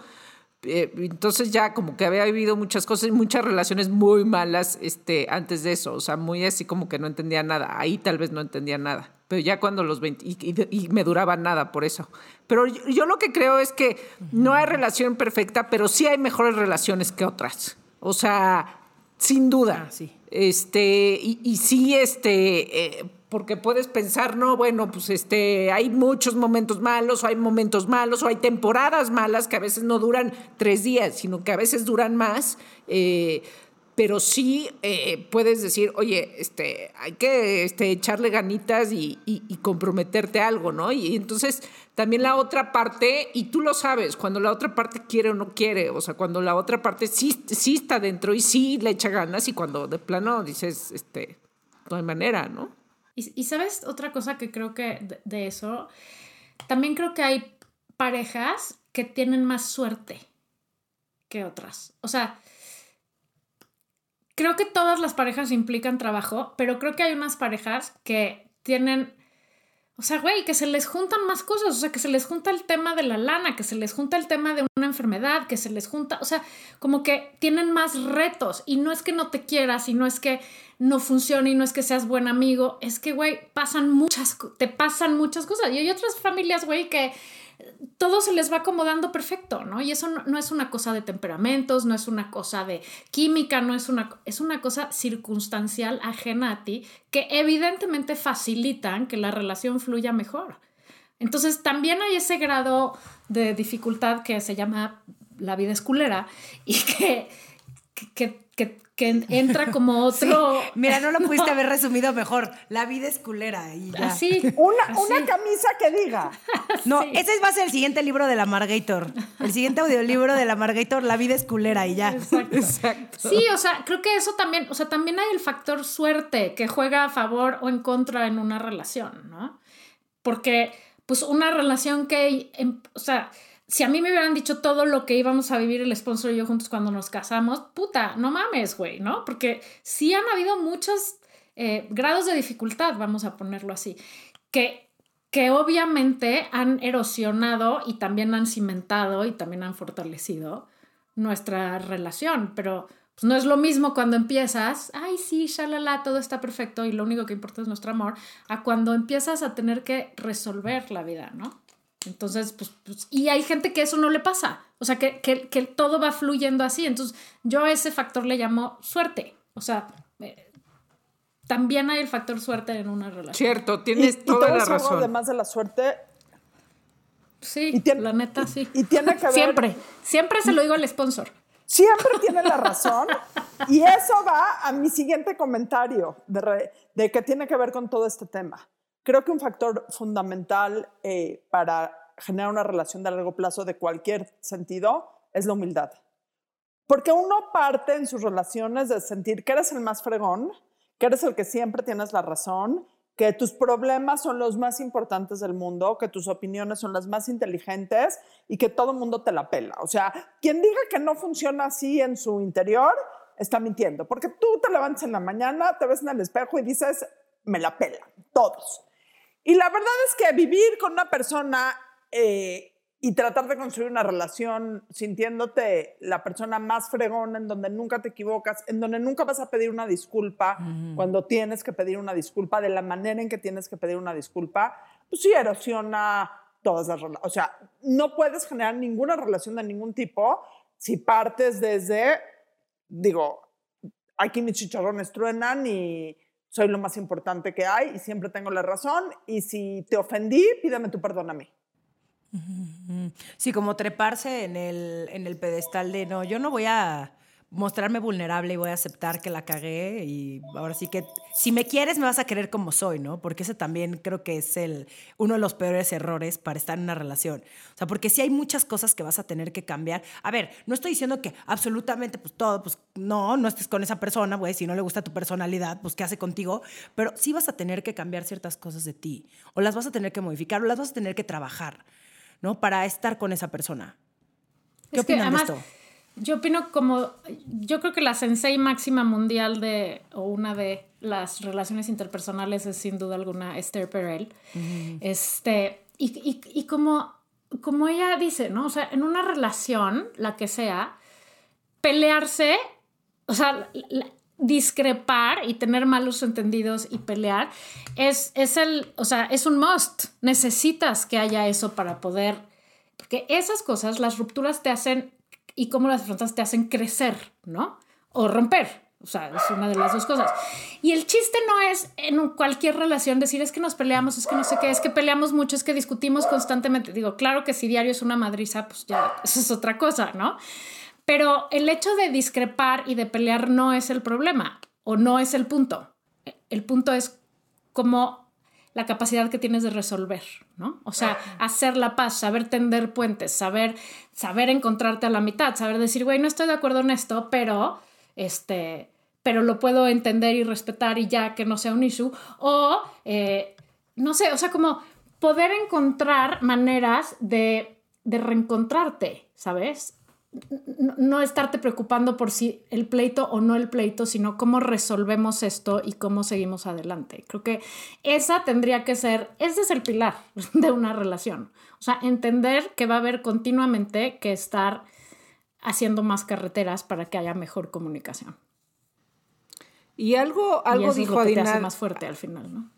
eh, entonces ya como que había vivido muchas cosas y muchas relaciones muy malas este, antes de eso, o sea, muy así como que no entendía nada, ahí tal vez no entendía nada, pero ya cuando los 20, y, me duraba nada por eso. Pero yo, lo que creo es que no hay relación perfecta, pero sí hay mejores relaciones que otras, o sea, sin duda. Ah, sí. Este, y, y sí, este, eh, porque puedes pensar, no, bueno, pues este, hay muchos momentos malos, o hay momentos malos, o hay temporadas malas que a veces no duran tres días, sino que a veces duran más. Eh, pero sí eh, puedes decir, oye, este, hay que este, echarle ganitas y, comprometerte a algo, ¿no? Y entonces también la otra parte, y tú lo sabes, cuando la otra parte quiere o no quiere, o sea, cuando la otra parte sí, sí está dentro y sí le echa ganas, y cuando de plano dices, este, no hay manera, ¿no? Y, sabes otra cosa que creo que de, eso, también creo que hay parejas que tienen más suerte que otras. O sea, creo que todas las parejas implican trabajo, pero creo que hay unas parejas que tienen o sea, güey, que se les juntan más cosas, o sea, que se les junta el tema de la lana, que se les junta el tema de una enfermedad, que se les junta, o sea, como que tienen más retos y no es que no te quieras y no es que no funcione y no es que seas buen amigo, es que, güey, pasan muchas, te pasan muchas cosas. Y hay otras familias, güey, que todo se les va acomodando perfecto, ¿no? Y eso no, es una cosa de temperamentos, no es una cosa de química, no es una, es una cosa circunstancial ajena a ti que evidentemente facilitan que la relación fluya mejor. Entonces también hay ese grado de dificultad que se llama la vida esculera y que, que, que, que entra como otro. Mira, no lo pudiste haber resumido mejor. La vida es culera y ya. Así. Una, una camisa que diga. No, ese va a ser el siguiente libro de la Margator. El siguiente audiolibro de la Margator, La vida es culera y ya. Exacto. Sí, o sea, creo que eso también, o sea, también hay el factor suerte que juega a favor o en contra en una relación, ¿no? Porque, pues, una relación que, em, o sea, si a mí me hubieran dicho todo lo que íbamos a vivir el sponsor y yo juntos cuando nos casamos, puta, no mames, güey, ¿no? Porque sí han habido muchos eh, grados de dificultad, vamos a ponerlo así, que, que obviamente han erosionado y también han cimentado y también han fortalecido nuestra relación, pero pues no es lo mismo cuando empiezas, ay sí, shalala, todo está perfecto y lo único que importa es nuestro amor, a cuando empiezas a tener que resolver la vida, ¿no? Entonces, pues, pues, y hay gente que eso no le pasa, o sea, que, que, que, todo va fluyendo así. Entonces, yo a ese factor le llamo suerte, o sea, eh, también hay el factor suerte en una relación. Cierto, tienes toda la razón. Además de la suerte. Sí, la neta sí. Y tiene que ver. Siempre, siempre se lo digo al sponsor. Siempre tiene la razón. y eso va a mi siguiente comentario de, de que tiene que ver con todo este tema. Creo que un factor fundamental eh, para generar una relación de largo plazo de cualquier sentido es la humildad. Porque uno parte en sus relaciones de sentir que eres el más fregón, que eres el que siempre tienes la razón que tus problemas son los más importantes del mundo, que tus opiniones son las más inteligentes y que todo el mundo te la pela. O sea, quien diga que no funciona así en su interior está mintiendo, porque tú te levantas en la mañana, te ves en el espejo y dices, me la pela, todos. Y la verdad es que vivir con una persona eh, y tratar de construir una relación sintiéndote la persona más fregona, en donde nunca te equivocas, en donde nunca vas a pedir una disculpa cuando tienes que pedir una disculpa, de la manera en que tienes que pedir una disculpa, pues sí erosiona todas las relaciones. O sea, no puedes generar ninguna relación de ningún tipo si partes desde, digo, aquí mis chicharrones truenan y soy lo más importante que hay y siempre tengo la razón y si te ofendí, pídeme tu perdón a mí. Sí, como treparse en el, en el pedestal de no, yo no voy a mostrarme vulnerable y voy a aceptar que la cagué y ahora sí que si me quieres me vas a querer como soy, ¿no? Porque ese también creo que es el, uno de los peores errores para estar en una relación. O sea, porque sí hay muchas cosas que vas a tener que cambiar. A ver, no estoy diciendo que absolutamente pues todo, pues no, no estés con esa persona, güey, si no le gusta tu personalidad, pues qué hace contigo, pero sí vas a tener que cambiar ciertas cosas de ti o las vas a tener que modificar o las vas a tener que trabajar. ¿no? Para estar con esa persona. ¿Qué opinan de esto? Yo opino como, yo creo que la sensei máxima mundial de, o una de las relaciones interpersonales es sin duda alguna Esther Perel. Este, y, como, como ella dice, ¿no? O sea, en una relación, la que sea, pelearse, o sea, discrepar y tener malos entendidos y pelear es, es el, o sea, es un must. Necesitas que haya eso para poder, porque esas cosas, las rupturas te hacen y cómo las afrontas te hacen crecer, ¿no? O romper. O sea, es una de las dos cosas. Y el chiste no es en cualquier relación decir es que nos peleamos, es que no sé qué, es que peleamos mucho, es que discutimos constantemente. Digo, claro que si diario es una madriza, pues ya, eso es otra cosa, ¿no? Pero el hecho de discrepar y de pelear no es el problema o no es el punto. El punto es como la capacidad que tienes de resolver, ¿no? O sea, hacer la paz, saber tender puentes, saber, saber encontrarte a la mitad, saber decir, güey, no estoy de acuerdo en esto, pero este, pero lo puedo entender y respetar y ya que no sea un issue. O, eh, no sé, o sea, como poder encontrar maneras de, de reencontrarte, ¿sabes? No estarte preocupando por si el pleito o no el pleito, sino cómo resolvemos esto y cómo seguimos adelante. Creo que esa tendría que ser, ese es el pilar de una relación. O sea, entender que va a haber continuamente que estar haciendo más carreteras para que haya mejor comunicación. Y algo, algo dijo es hace más fuerte al final, ¿no?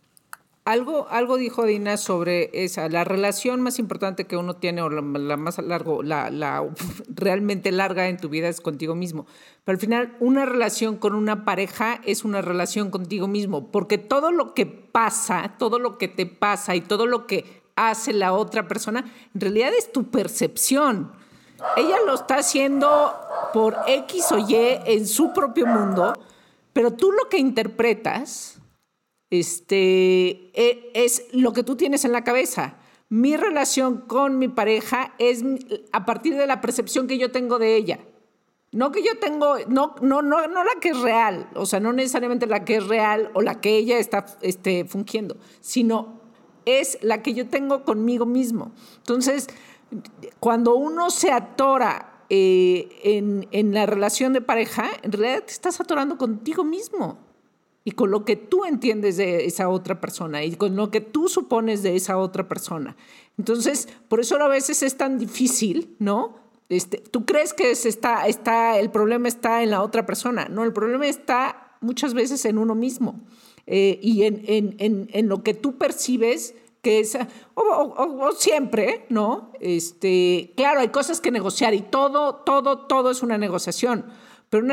Algo, algo dijo Dina sobre esa, la relación más importante que uno tiene o la, más largo, la, realmente larga en tu vida es contigo mismo. Pero al final, una relación con una pareja es una relación contigo mismo, porque todo lo que pasa, todo lo que te pasa y todo lo que hace la otra persona, en realidad es tu percepción. Ella lo está haciendo por X o Y en su propio mundo, pero tú lo que interpretas este, e, es lo que tú tienes en la cabeza. Mi relación con mi pareja es a partir de la percepción que yo tengo de ella. No que yo tengo, no, no, no, no la que es real, o sea, no necesariamente la que es real o la que ella está este, fungiendo, sino es la que yo tengo conmigo mismo. Entonces, cuando uno se atora eh, en, en la relación de pareja, en realidad te estás atorando contigo mismo y con lo que tú entiendes de esa otra persona y con lo que tú supones de esa otra persona. Entonces, por eso a veces es tan difícil, ¿no? Este, tú crees que está, está, el problema está en la otra persona. No, el problema está muchas veces en uno mismo eh, y en, en, en, lo que tú percibes que es, o, siempre, ¿no? Este, claro, hay cosas que negociar y todo, todo, todo es una negociación pero,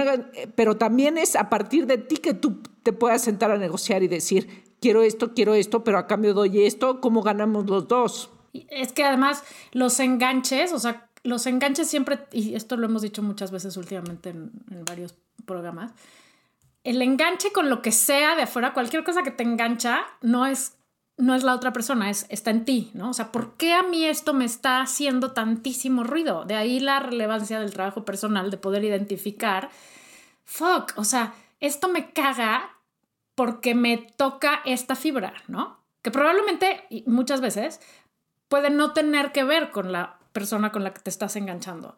pero también es a partir de ti que tú te puedas sentar a negociar y decir, quiero esto, quiero esto, pero a cambio doy esto, ¿cómo ganamos los dos? Es que además los enganches, o sea, los enganches siempre, y esto lo hemos dicho muchas veces últimamente en, en varios programas, el enganche con lo que sea de afuera, cualquier cosa que te engancha, no es no es la otra persona, es, está en ti, ¿no? O sea, ¿por qué a mí esto me está haciendo tantísimo ruido? De ahí la relevancia del trabajo personal, de poder identificar, fuck, o sea, esto me caga porque me toca esta fibra, ¿no? Que probablemente, y muchas veces, puede no tener que ver con la persona con la que te estás enganchando.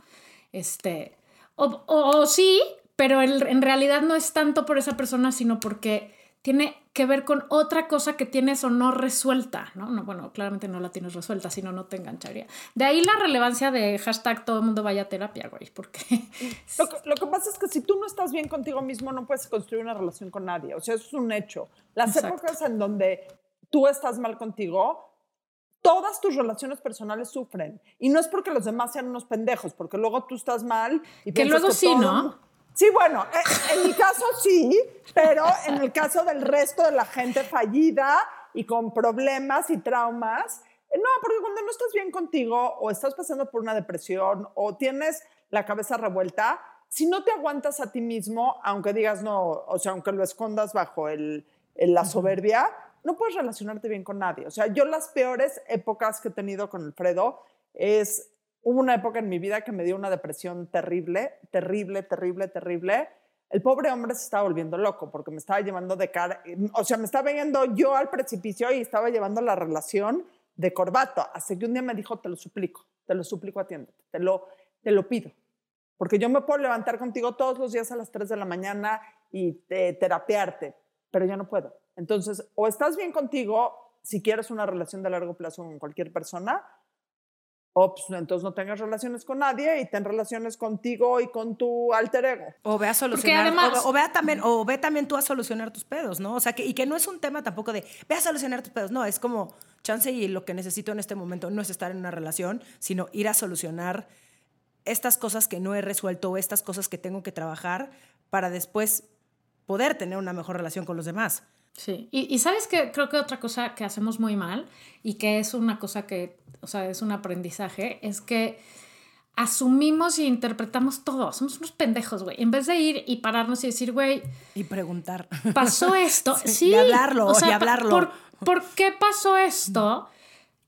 Este, o, o, sí, pero en realidad no es tanto por esa persona, sino porque tiene que ver con otra cosa que tienes o no resuelta, ¿no? no bueno, claramente no la tienes resuelta, si no, no te engancharía. De ahí la relevancia de hashtag todo el mundo vaya a terapia, güey, porque... Lo que, pasa es que si tú no estás bien contigo mismo, no puedes construir una relación con nadie, o sea, eso es un hecho. Las épocas en donde tú estás mal contigo, todas tus relaciones personales sufren. Y no es porque los demás sean unos pendejos, porque luego tú estás mal y que luego sí, ¿no? Sí, bueno, eh, en mi caso sí, pero en el caso del resto de la gente fallida y con problemas y traumas, eh, no, porque cuando no estás bien contigo o estás pasando por una depresión o tienes la cabeza revuelta, si no te aguantas a ti mismo, aunque digas no, o sea, aunque lo escondas bajo el, la soberbia, no puedes relacionarte bien con nadie. O sea, yo las peores épocas que he tenido con Alfredo es Hubo una época en mi vida que me dio una depresión terrible, terrible, terrible, terrible. El pobre hombre se estaba volviendo loco porque me estaba llevando de cara, o sea, me estaba viendo yo al precipicio y estaba llevando la relación de corbato. Hasta que un día me dijo, te lo suplico, te lo suplico, atiéndete, te lo, te lo pido. Porque yo me puedo levantar contigo todos los días a las 3 de la mañana y terapearte, pero ya no puedo. Entonces, o estás bien contigo si quieres una relación de largo plazo con cualquier persona, o pues, entonces no tengas relaciones con nadie y ten relaciones contigo y con tu alter ego. O ve a solucionar, o, vea también, o ve también tú a solucionar tus pedos, ¿no? O sea, que, y que no es un tema tampoco de ve a solucionar tus pedos, no, es como chance y lo que necesito en este momento no es estar en una relación, sino ir a solucionar estas cosas que no he resuelto o estas cosas que tengo que trabajar para después poder tener una mejor relación con los demás. Sí, y, y, sabes que creo que otra cosa que hacemos muy mal y que es una cosa que, o sea, es un aprendizaje, es que asumimos y interpretamos todo. Somos unos pendejos, güey. En vez de ir y pararnos y decir, güey. Y preguntar. Pasó esto. sí. y hablarlo, o sea, y hablarlo. Por, ¿Por qué pasó esto?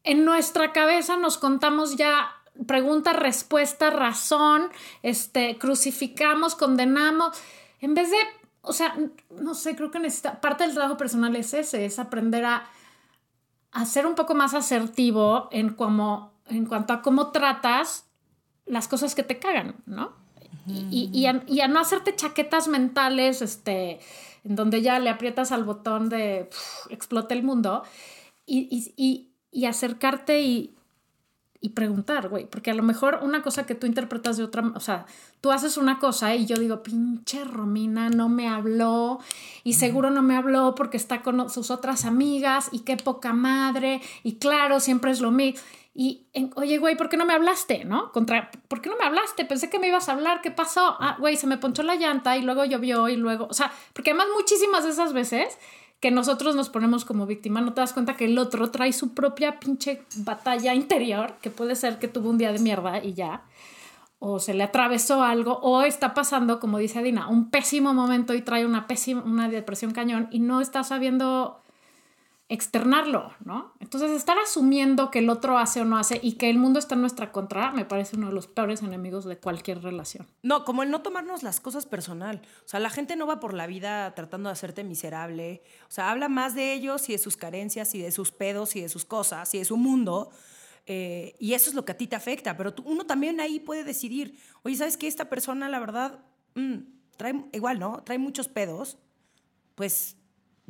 En nuestra cabeza nos contamos ya pregunta, respuesta, razón, este, crucificamos, condenamos. En vez de o sea, no sé, creo que necesita, parte del trabajo personal es ese, es aprender a, ser un poco más asertivo en, cómo, en cuanto a cómo tratas las cosas que te cagan, ¿no? Y, y, a, no hacerte chaquetas mentales, este, en donde ya le aprietas al botón de explote el mundo, y, y acercarte y, y preguntar, güey, porque a lo mejor una cosa que tú interpretas de otra, o sea, tú haces una cosa y yo digo, pinche Romina no me habló y seguro no me habló porque está con sus otras amigas y qué poca madre y claro, siempre es lo mismo. Y, oye, güey, ¿por qué no me hablaste? ¿No? Contra, ¿por qué no me hablaste? Pensé que me ibas a hablar, ¿qué pasó? Ah, güey, se me ponchó la llanta y luego llovió y luego, o sea, porque además muchísimas de esas veces que nosotros nos ponemos como víctima, no te das cuenta que el otro trae su propia pinche batalla interior, que puede ser que tuvo un día de mierda y ya, o se le atravesó algo, o está pasando, como dice Adina, un pésimo momento y trae una pésima, una depresión cañón y no está sabiendo externarlo, ¿no? Entonces, estar asumiendo que el otro hace o no hace y que el mundo está en nuestra contra, me parece uno de los peores enemigos de cualquier relación. No, como el no tomarnos las cosas personal. O sea, la gente no va por la vida tratando de hacerte miserable. O sea, habla más de ellos y de sus carencias y de sus pedos y de sus cosas y de su mundo. Eh, y eso es lo que a ti te afecta. Pero uno también ahí puede decidir, oye, ¿sabes qué? Esta persona, la verdad, mm, trae igual, ¿no? Trae muchos pedos. Pues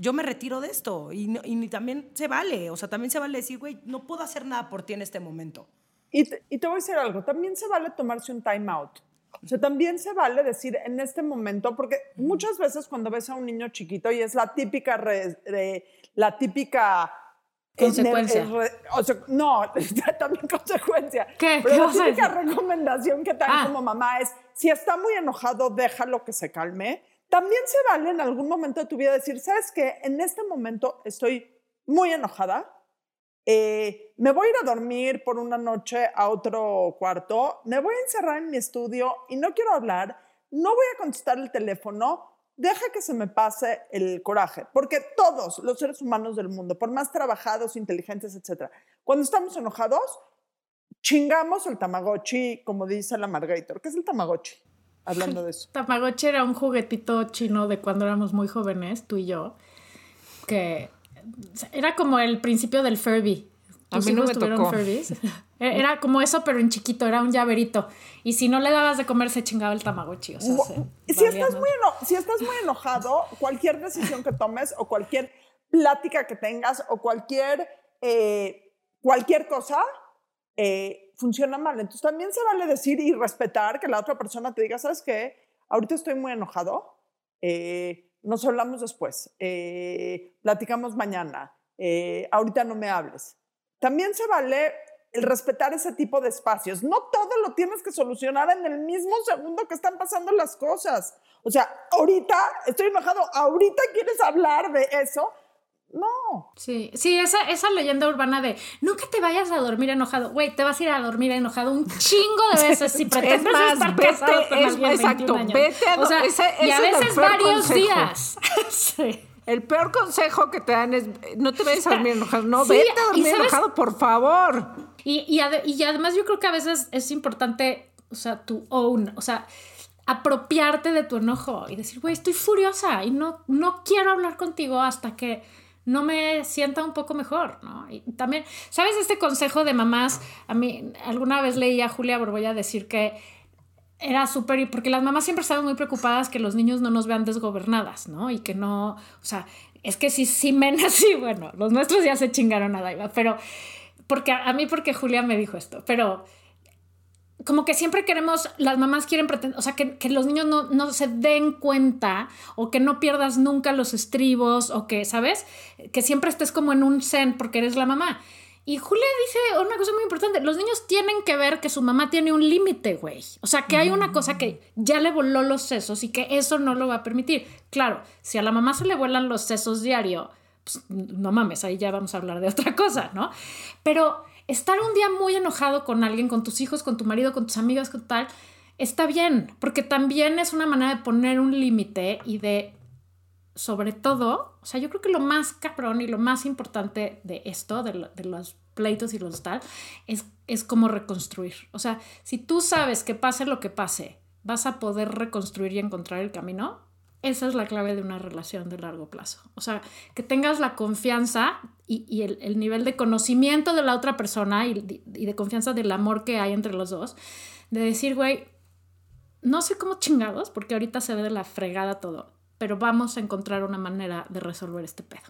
yo me retiro de esto y, y, también se vale, o sea, también se vale decir, güey, no puedo hacer nada por ti en este momento. Y te, y te voy a decir algo, también se vale tomarse un time out. O sea, también se vale decir en este momento, porque muchas veces cuando ves a un niño chiquito y es la típica, re, la típica consecuencia. o sea, no, también consecuencia. ¿Qué? Pero la típica recomendación que te ah. como mamá es, si está muy enojado, déjalo que se calme también se vale en algún momento de tu vida decir, ¿sabes qué? En este momento estoy muy enojada, eh, me voy a ir a dormir por una noche a otro cuarto, me voy a encerrar en mi estudio y no quiero hablar, no voy a contestar el teléfono, deja que se me pase el coraje, porque todos los seres humanos del mundo, por más trabajados, inteligentes, etc., cuando estamos enojados, chingamos el tamagotchi, como dice la Margator. ¿Qué es el tamagotchi? Hablando de eso. Tamagotchi era un juguetito chino de cuando éramos muy jóvenes, tú y yo, que era como el principio del Furby. A mí no me tocó. E-, era como eso, pero en chiquito, era un llaverito. Y si no le dabas de comer, se chingaba el tamagotchi. O sea, si, estás muy si estás muy enojado, cualquier decisión que tomes o cualquier plática que tengas o cualquier, eh, cualquier cosa eh, funciona mal. Entonces también se vale decir y respetar que la otra persona te diga, ¿sabes qué? Ahorita estoy muy enojado. Eh, nos hablamos después. platicamos mañana. ahorita no me hables. También se vale el respetar ese tipo de espacios. No todo lo tienes que solucionar en el mismo segundo que están pasando las cosas. O sea, ahorita estoy enojado, ahorita quieres hablar de eso. No. Sí, sí, esa, esa leyenda urbana de nunca te vayas a dormir enojado. Güey, te vas a ir a dormir enojado un chingo de veces si pretendes más, estar vete, casado con es, exacto, vete a, o sea, y a veces varios días. sí. El peor consejo que te dan es no te vayas a dormir enojado. No, vete a dormir enojado, por favor. Y, y, además yo creo que a veces es importante, o sea, tu own, o sea, apropiarte de tu enojo y decir, güey, estoy furiosa y no, no quiero hablar contigo hasta que no me sienta un poco mejor, ¿no? Y también, ¿sabes este consejo de mamás? A mí, alguna vez leí a Julia Borboya decir que era súper, porque las mamás siempre estaban muy preocupadas que los niños no nos vean desgobernadas, ¿no? Y que no, o sea, es que si, si men así, bueno, los nuestros ya se chingaron a Daiva, pero porque a, mí porque Julia me dijo esto, pero como que siempre queremos, las mamás quieren pretender, o sea, que, que los niños no, no, se den cuenta o que no pierdas nunca los estribos o que, ¿sabes? Que siempre estés como en un zen porque eres la mamá. Y Julia dice una cosa muy importante, los niños tienen que ver que su mamá tiene un límite, güey. O sea, que hay una cosa que ya le voló los sesos y que eso no lo va a permitir. Claro, si a la mamá se le vuelan los sesos diario, pues, no mames, ahí ya vamos a hablar de otra cosa, ¿no? Pero estar un día muy enojado con alguien, con tus hijos, con tu marido, con tus amigas, con tal, está bien, porque también es una manera de poner un límite y de, sobre todo, o sea, yo creo que lo más cabrón y lo más importante de esto, de, los pleitos y los tal, es, es cómo reconstruir. O sea, si tú sabes que pase lo que pase, vas a poder reconstruir y encontrar el camino, esa es la clave de una relación de largo plazo. O sea, que tengas la confianza y, el, nivel de conocimiento de la otra persona y, de confianza del amor que hay entre los dos, de decir, güey, no sé cómo chingados, porque ahorita se ve de la fregada todo, pero vamos a encontrar una manera de resolver este pedo.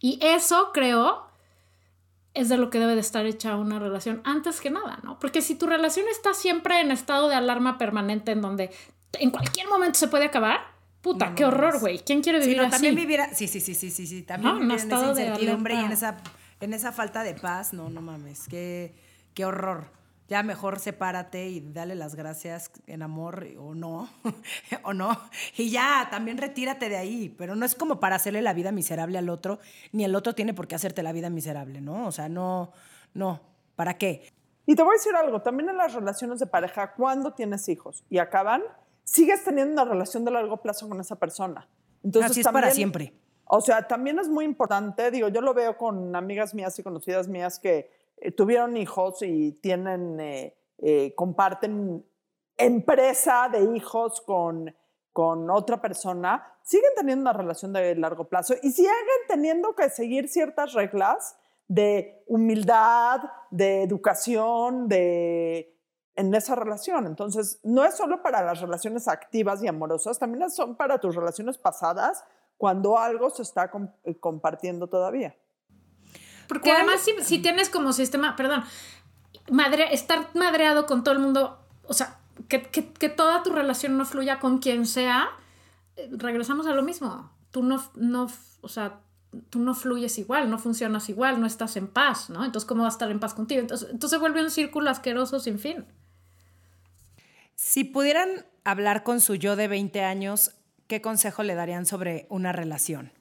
Y eso creo es de lo que debe de estar hecha una relación antes que nada, ¿no? Porque si tu relación está siempre en estado de alarma permanente en donde en cualquier momento se puede acabar, Puta, qué horror, güey. ¿Quién quiere vivir así? También vivir, sí, sí, sí, sí, sí, sí, también vivir en esa incertidumbre y en esa, en esa falta de paz, no, no mames, qué, qué horror. Ya mejor sepárate y dale las gracias en amor o no, o no. Y ya, también retírate de ahí, pero no es como para hacerle la vida miserable al otro, ni el otro tiene por qué hacerte la vida miserable, ¿no? O sea, no, no, ¿para qué? Y te voy a decir algo, también en las relaciones de pareja, cuando tienes hijos y acaban, sigues teniendo una relación de largo plazo con esa persona. Entonces, Así es para siempre. O sea, también es muy importante, digo, yo lo veo con amigas mías y conocidas mías que eh, tuvieron hijos y tienen, eh, eh, comparten empresa de hijos con, con otra persona, siguen teniendo una relación de largo plazo y siguen teniendo que seguir ciertas reglas de humildad, de educación, de en esa relación. Entonces, no es solo para las relaciones activas y amorosas, también son para tus relaciones pasadas cuando algo se está eh, compartiendo todavía. Porque además si, tienes como sistema, perdón, madre, estar madreado con todo el mundo, o sea, que, que, toda tu relación no fluya con quien sea, eh, regresamos a lo mismo. Tú no, no, o sea, tú no fluyes igual, no funcionas igual, no estás en paz, ¿no? Entonces, ¿cómo vas a estar en paz contigo? Entonces, entonces vuelve un círculo asqueroso sin fin. Si pudieran hablar con su yo de 20 años, ¿qué consejo le darían sobre una relación?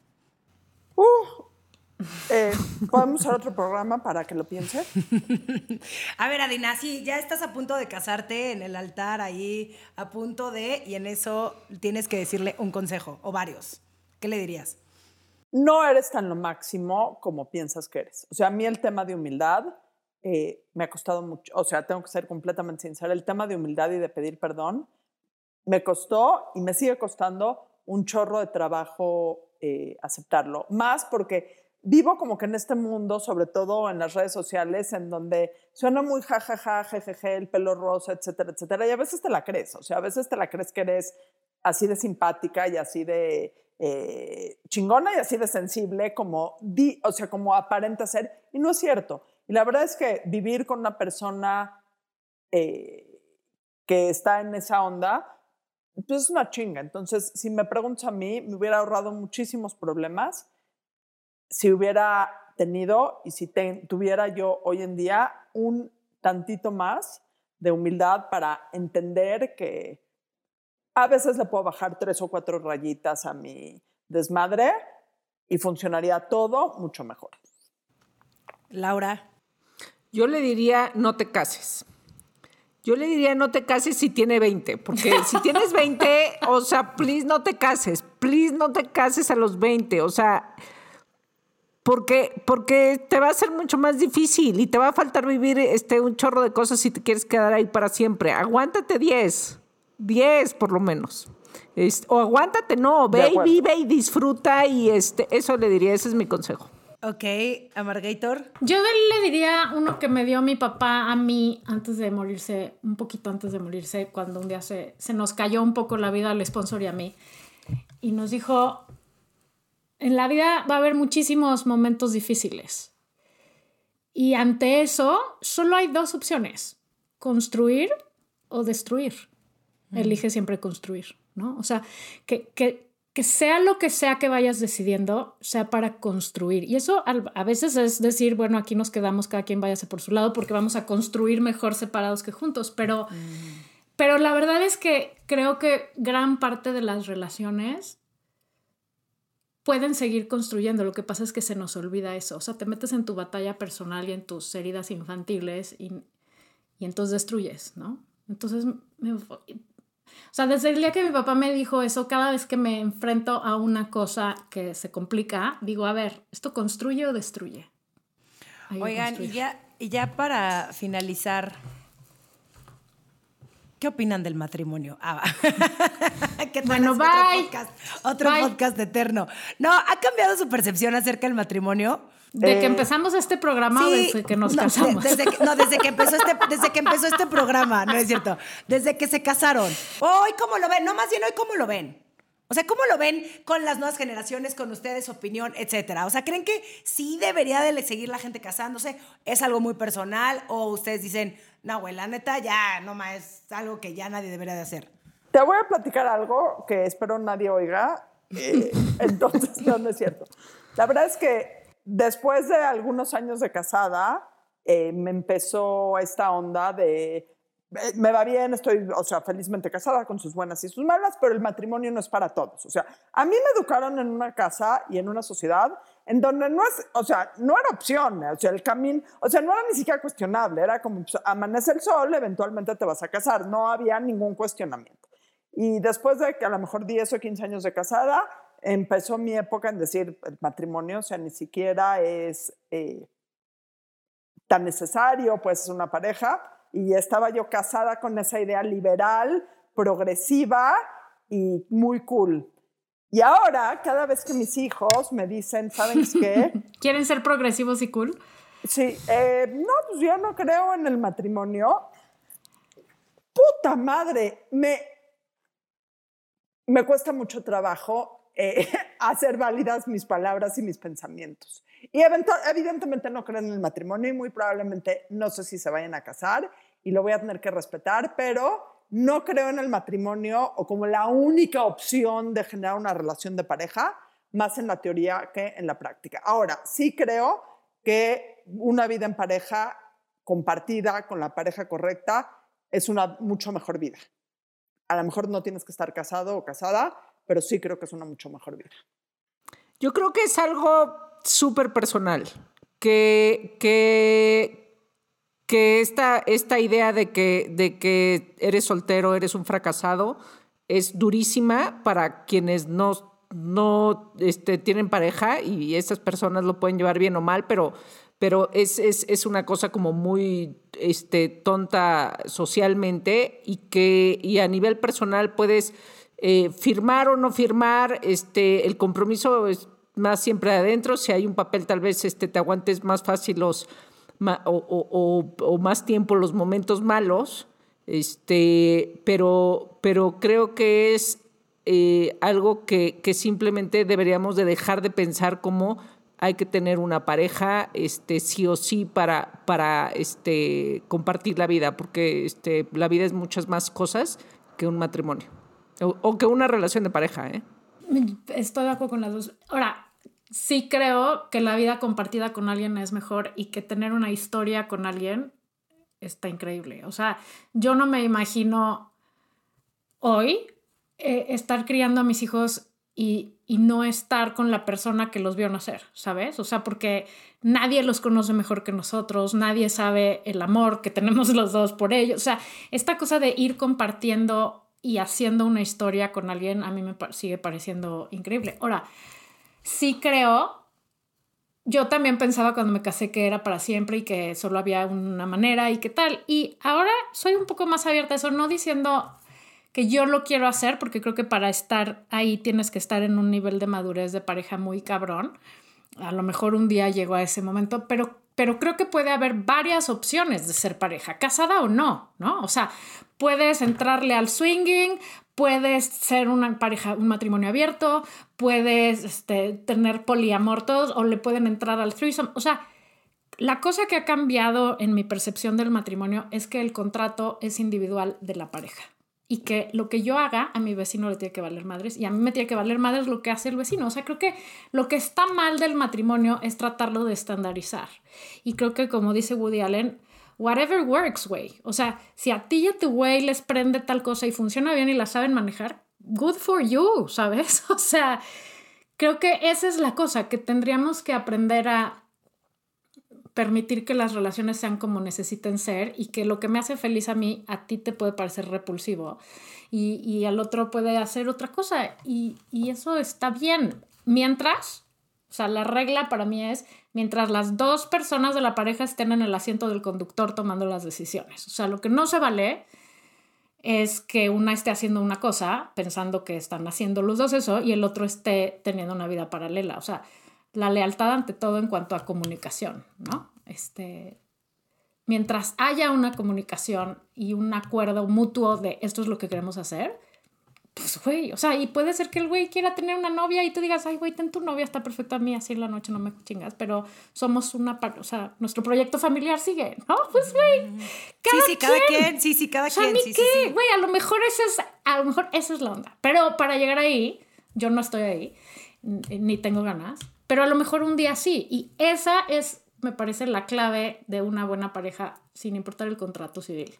Uh, eh, ¿Podemos hacer otro programa para que lo piense? a ver, Adina, sí, ya estás a punto de casarte en el altar ahí, a punto de, y en eso tienes que decirle un consejo o varios. ¿Qué le dirías? No eres tan lo máximo como piensas que eres. O sea, a mí el tema de humildad eh, me ha costado mucho, o sea, tengo que ser completamente sincera, el tema de humildad y de pedir perdón me costó y me sigue costando un chorro de trabajo eh, aceptarlo. Más porque vivo como que en este mundo, sobre todo en las redes sociales, en donde suena muy jajaja, jejeje, el pelo rosa, etcétera, etcétera, y a veces te la crees, o sea, a veces te la crees que eres así de simpática y así de eh, chingona y así de sensible como, di, o sea, como aparenta ser, y no es cierto. Y la verdad es que vivir con una persona eh, que está en esa onda, pues es una chinga. Entonces, si me preguntas a mí, me hubiera ahorrado muchísimos problemas si hubiera tenido y si tuviera yo hoy en día un tantito más de humildad para entender que a veces le puedo bajar tres o cuatro rayitas a mi desmadre y funcionaría todo mucho mejor. Laura. Yo le diría, no te cases. Yo le diría, no te cases si tiene 20, porque si tienes 20, o sea, please no te cases, please no te cases a los 20, o sea, porque, porque te va a ser mucho más difícil y te va a faltar vivir este, un chorro de cosas si te quieres quedar ahí para siempre. Aguántate 10, 10 por lo menos. o aguántate, no, ve y vive y disfruta y este, eso le diría, ese es mi consejo. Ok, Amargator. Yo le diría uno que me dio mi papá a mí antes de morirse, un poquito antes de morirse, cuando un día se, se nos cayó un poco la vida al sponsor y a mí. Y nos dijo, en la vida va a haber muchísimos momentos difíciles. Y ante eso, solo hay dos opciones, construir o destruir. Elige siempre construir, ¿no? O sea, que, que que sea lo que sea que vayas decidiendo, sea para construir. Y eso a veces es decir, bueno, aquí nos quedamos, cada quien váyase por su lado, porque vamos a construir mejor separados que juntos. Pero, mm. pero la verdad es que creo que gran parte de las relaciones pueden seguir construyendo. Lo que pasa es que se nos olvida eso. O sea, te metes en tu batalla personal y en tus heridas infantiles y, y entonces destruyes, ¿no? Entonces, me, o sea, desde el día que mi papá me dijo eso, cada vez que me enfrento a una cosa que se complica, digo, a ver, ¿esto construye o destruye? Oigan, y ya, y ya para finalizar, ¿Qué opinan del matrimonio? Ah, bueno, bye. Otro, podcast, eterno. No, ¿ha cambiado su percepción acerca del matrimonio? ¿De que eh, empezamos este programa o desde que nos casamos? desde que, no, desde que, empezó este, desde que empezó este programa, no es cierto. Desde que se casaron. Hoy, ¿cómo lo ven? No, más bien hoy, ¿cómo lo ven? O sea, ¿cómo lo ven con las nuevas generaciones, con ustedes, opinión, etcétera? O sea, ¿creen que sí debería de seguir la gente casándose? ¿Es algo muy personal? ¿O ustedes dicen, no, güey, la neta ya no más es algo que ya nadie debería de hacer? Te voy a platicar algo que espero nadie oiga. Eh, entonces, no, no es cierto. La verdad es que después de algunos años de casada, eh, me empezó esta onda de me va bien, estoy, o sea, felizmente casada con sus buenas y sus malas, pero el matrimonio no es para todos. O sea, a mí me educaron en una casa y en una sociedad en donde no es, o sea, no era opción, o sea, el camino, o sea, no era ni siquiera cuestionable, era como, pues, amanece el sol, eventualmente te vas a casar, no había ningún cuestionamiento. Y después de que a lo mejor 10 o 15 años de casada, empezó mi época en decir, el matrimonio, o sea, ni siquiera es eh, tan necesario, pues es una pareja, y estaba yo casada con esa idea liberal, progresiva y muy cool. Y ahora, cada vez que mis hijos me dicen, ¿saben qué? ¿Quieren ser progresivos y cool? Sí, eh, no, pues yo no creo en el matrimonio. Puta madre, me, me cuesta mucho trabajo eh, hacer válidas mis palabras y mis pensamientos. Y evidentemente no creo en el matrimonio y muy probablemente no sé si se vayan a casar y lo voy a tener que respetar, pero no creo en el matrimonio o como la única opción de generar una relación de pareja, más en la teoría que en la práctica. Ahora, sí creo que una vida en pareja compartida con la pareja correcta es una mucho mejor vida. A lo mejor no tienes que estar casado o casada, pero sí creo que es una mucho mejor vida. Yo creo que es algo súper personal, que, que, que esta, esta idea de que, de que eres soltero, eres un fracasado, es durísima para quienes no, no este, tienen pareja y esas personas lo pueden llevar bien o mal, pero, pero es, es, es una cosa como muy este, tonta socialmente y que y a nivel personal puedes eh, firmar o no firmar, este, el compromiso es más siempre adentro, si hay un papel tal vez este, te aguantes más fácil los, o, más tiempo los momentos malos, este, pero, pero creo que es eh, algo que, que, simplemente deberíamos de dejar de pensar como hay que tener una pareja este, sí o sí para, para este, compartir la vida, porque este, la vida es muchas más cosas que un matrimonio o, que una relación de pareja. ¿eh? Estoy de acuerdo con las dos. Ahora, sí creo que la vida compartida con alguien es mejor y que tener una historia con alguien está increíble. O sea, yo no me imagino hoy eh, estar criando a mis hijos y, y, no estar con la persona que los vio nacer, ¿sabes? O sea, porque nadie los conoce mejor que nosotros, nadie sabe el amor que tenemos los dos por ellos. O sea, esta cosa de ir compartiendo y haciendo una historia con alguien a mí me sigue pareciendo increíble. Ahora, sí creo, yo también pensaba cuando me casé que era para siempre y que solo había una manera y qué tal. Y ahora soy un poco más abierta a eso, no diciendo que yo lo quiero hacer, porque creo que para estar ahí tienes que estar en un nivel de madurez de pareja muy cabrón. A lo mejor un día llego a ese momento, pero, pero creo que puede haber varias opciones de ser pareja, casada o no, ¿no? O sea, puedes entrarle al swinging, puedes ser una pareja, un matrimonio abierto, puedes este, tener poliamor o le pueden entrar al threesome. O sea, la cosa que ha cambiado en mi percepción del matrimonio es que el contrato es individual de la pareja y que lo que yo haga a mi vecino le tiene que valer madres y a mí me tiene que valer madres lo que hace el vecino. O sea, creo que lo que está mal del matrimonio es tratarlo de estandarizar. Y creo que como dice Woody Allen, whatever works, güey. O sea, si a ti y a tu güey les prende tal cosa y funciona bien y la saben manejar, good for you, ¿sabes? O sea, creo que esa es la cosa, que tendríamos que aprender a permitir que las relaciones sean como necesiten ser y que lo que me hace feliz a mí, a ti te puede parecer repulsivo y, y al otro puede hacer otra cosa y, y eso está bien. Mientras, o sea, la regla para mí es mientras las dos personas de la pareja estén en el asiento del conductor tomando las decisiones. O sea, lo que no se vale es que una esté haciendo una cosa pensando que están haciendo los dos eso y el otro esté teniendo una vida paralela. O sea, la lealtad ante todo en cuanto a comunicación, ¿no? Este, mientras haya una comunicación y un acuerdo mutuo de esto es lo que queremos hacer, pues, güey, o sea, y puede ser que el güey quiera tener una novia y tú digas, ay, güey, ten tu novia, está perfecta a mí, así en la noche no me chingas, pero somos una, o sea, nuestro proyecto familiar sigue, ¿no? Pues, güey, sí, sí, cada quien, sí, sí, cada quien, sí, qué, güey, a lo mejor esa es, a lo mejor esa es la onda, pero para llegar ahí, yo no estoy ahí, ni tengo ganas, pero a lo mejor un día sí, y esa es, me parece, la clave de una buena pareja, sin importar el contrato civil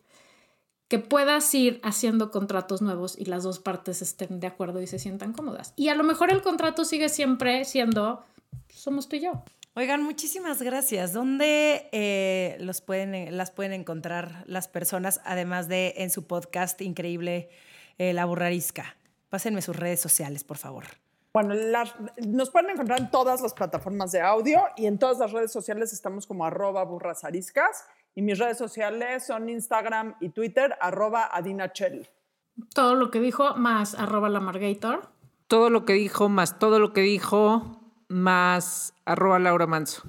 que puedas ir haciendo contratos nuevos y las dos partes estén de acuerdo y se sientan cómodas. Y a lo mejor el contrato sigue siempre siendo, somos tú y yo. Oigan, muchísimas gracias. ¿Dónde eh, los pueden, las pueden encontrar las personas, además de en su podcast increíble, eh, La Burrarisca? Pásenme sus redes sociales, por favor. Bueno, nos pueden encontrar en todas las plataformas de audio y en todas las redes sociales estamos como arroba burrasariscas. Y mis redes sociales son Instagram y Twitter, arroba adinachel. Todo lo que dijo más arroba lamargator. Todo lo que dijo más todo lo que dijo más arroba Laura Manso.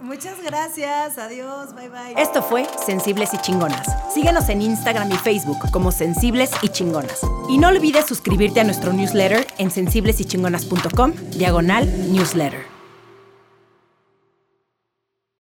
Muchas gracias, adiós, bye bye. Esto fue Sensibles y Chingonas. Síguenos en Instagram y Facebook como Sensibles y Chingonas. Y no olvides suscribirte a nuestro newsletter en sensiblesychingonas.com, diagonal newsletter.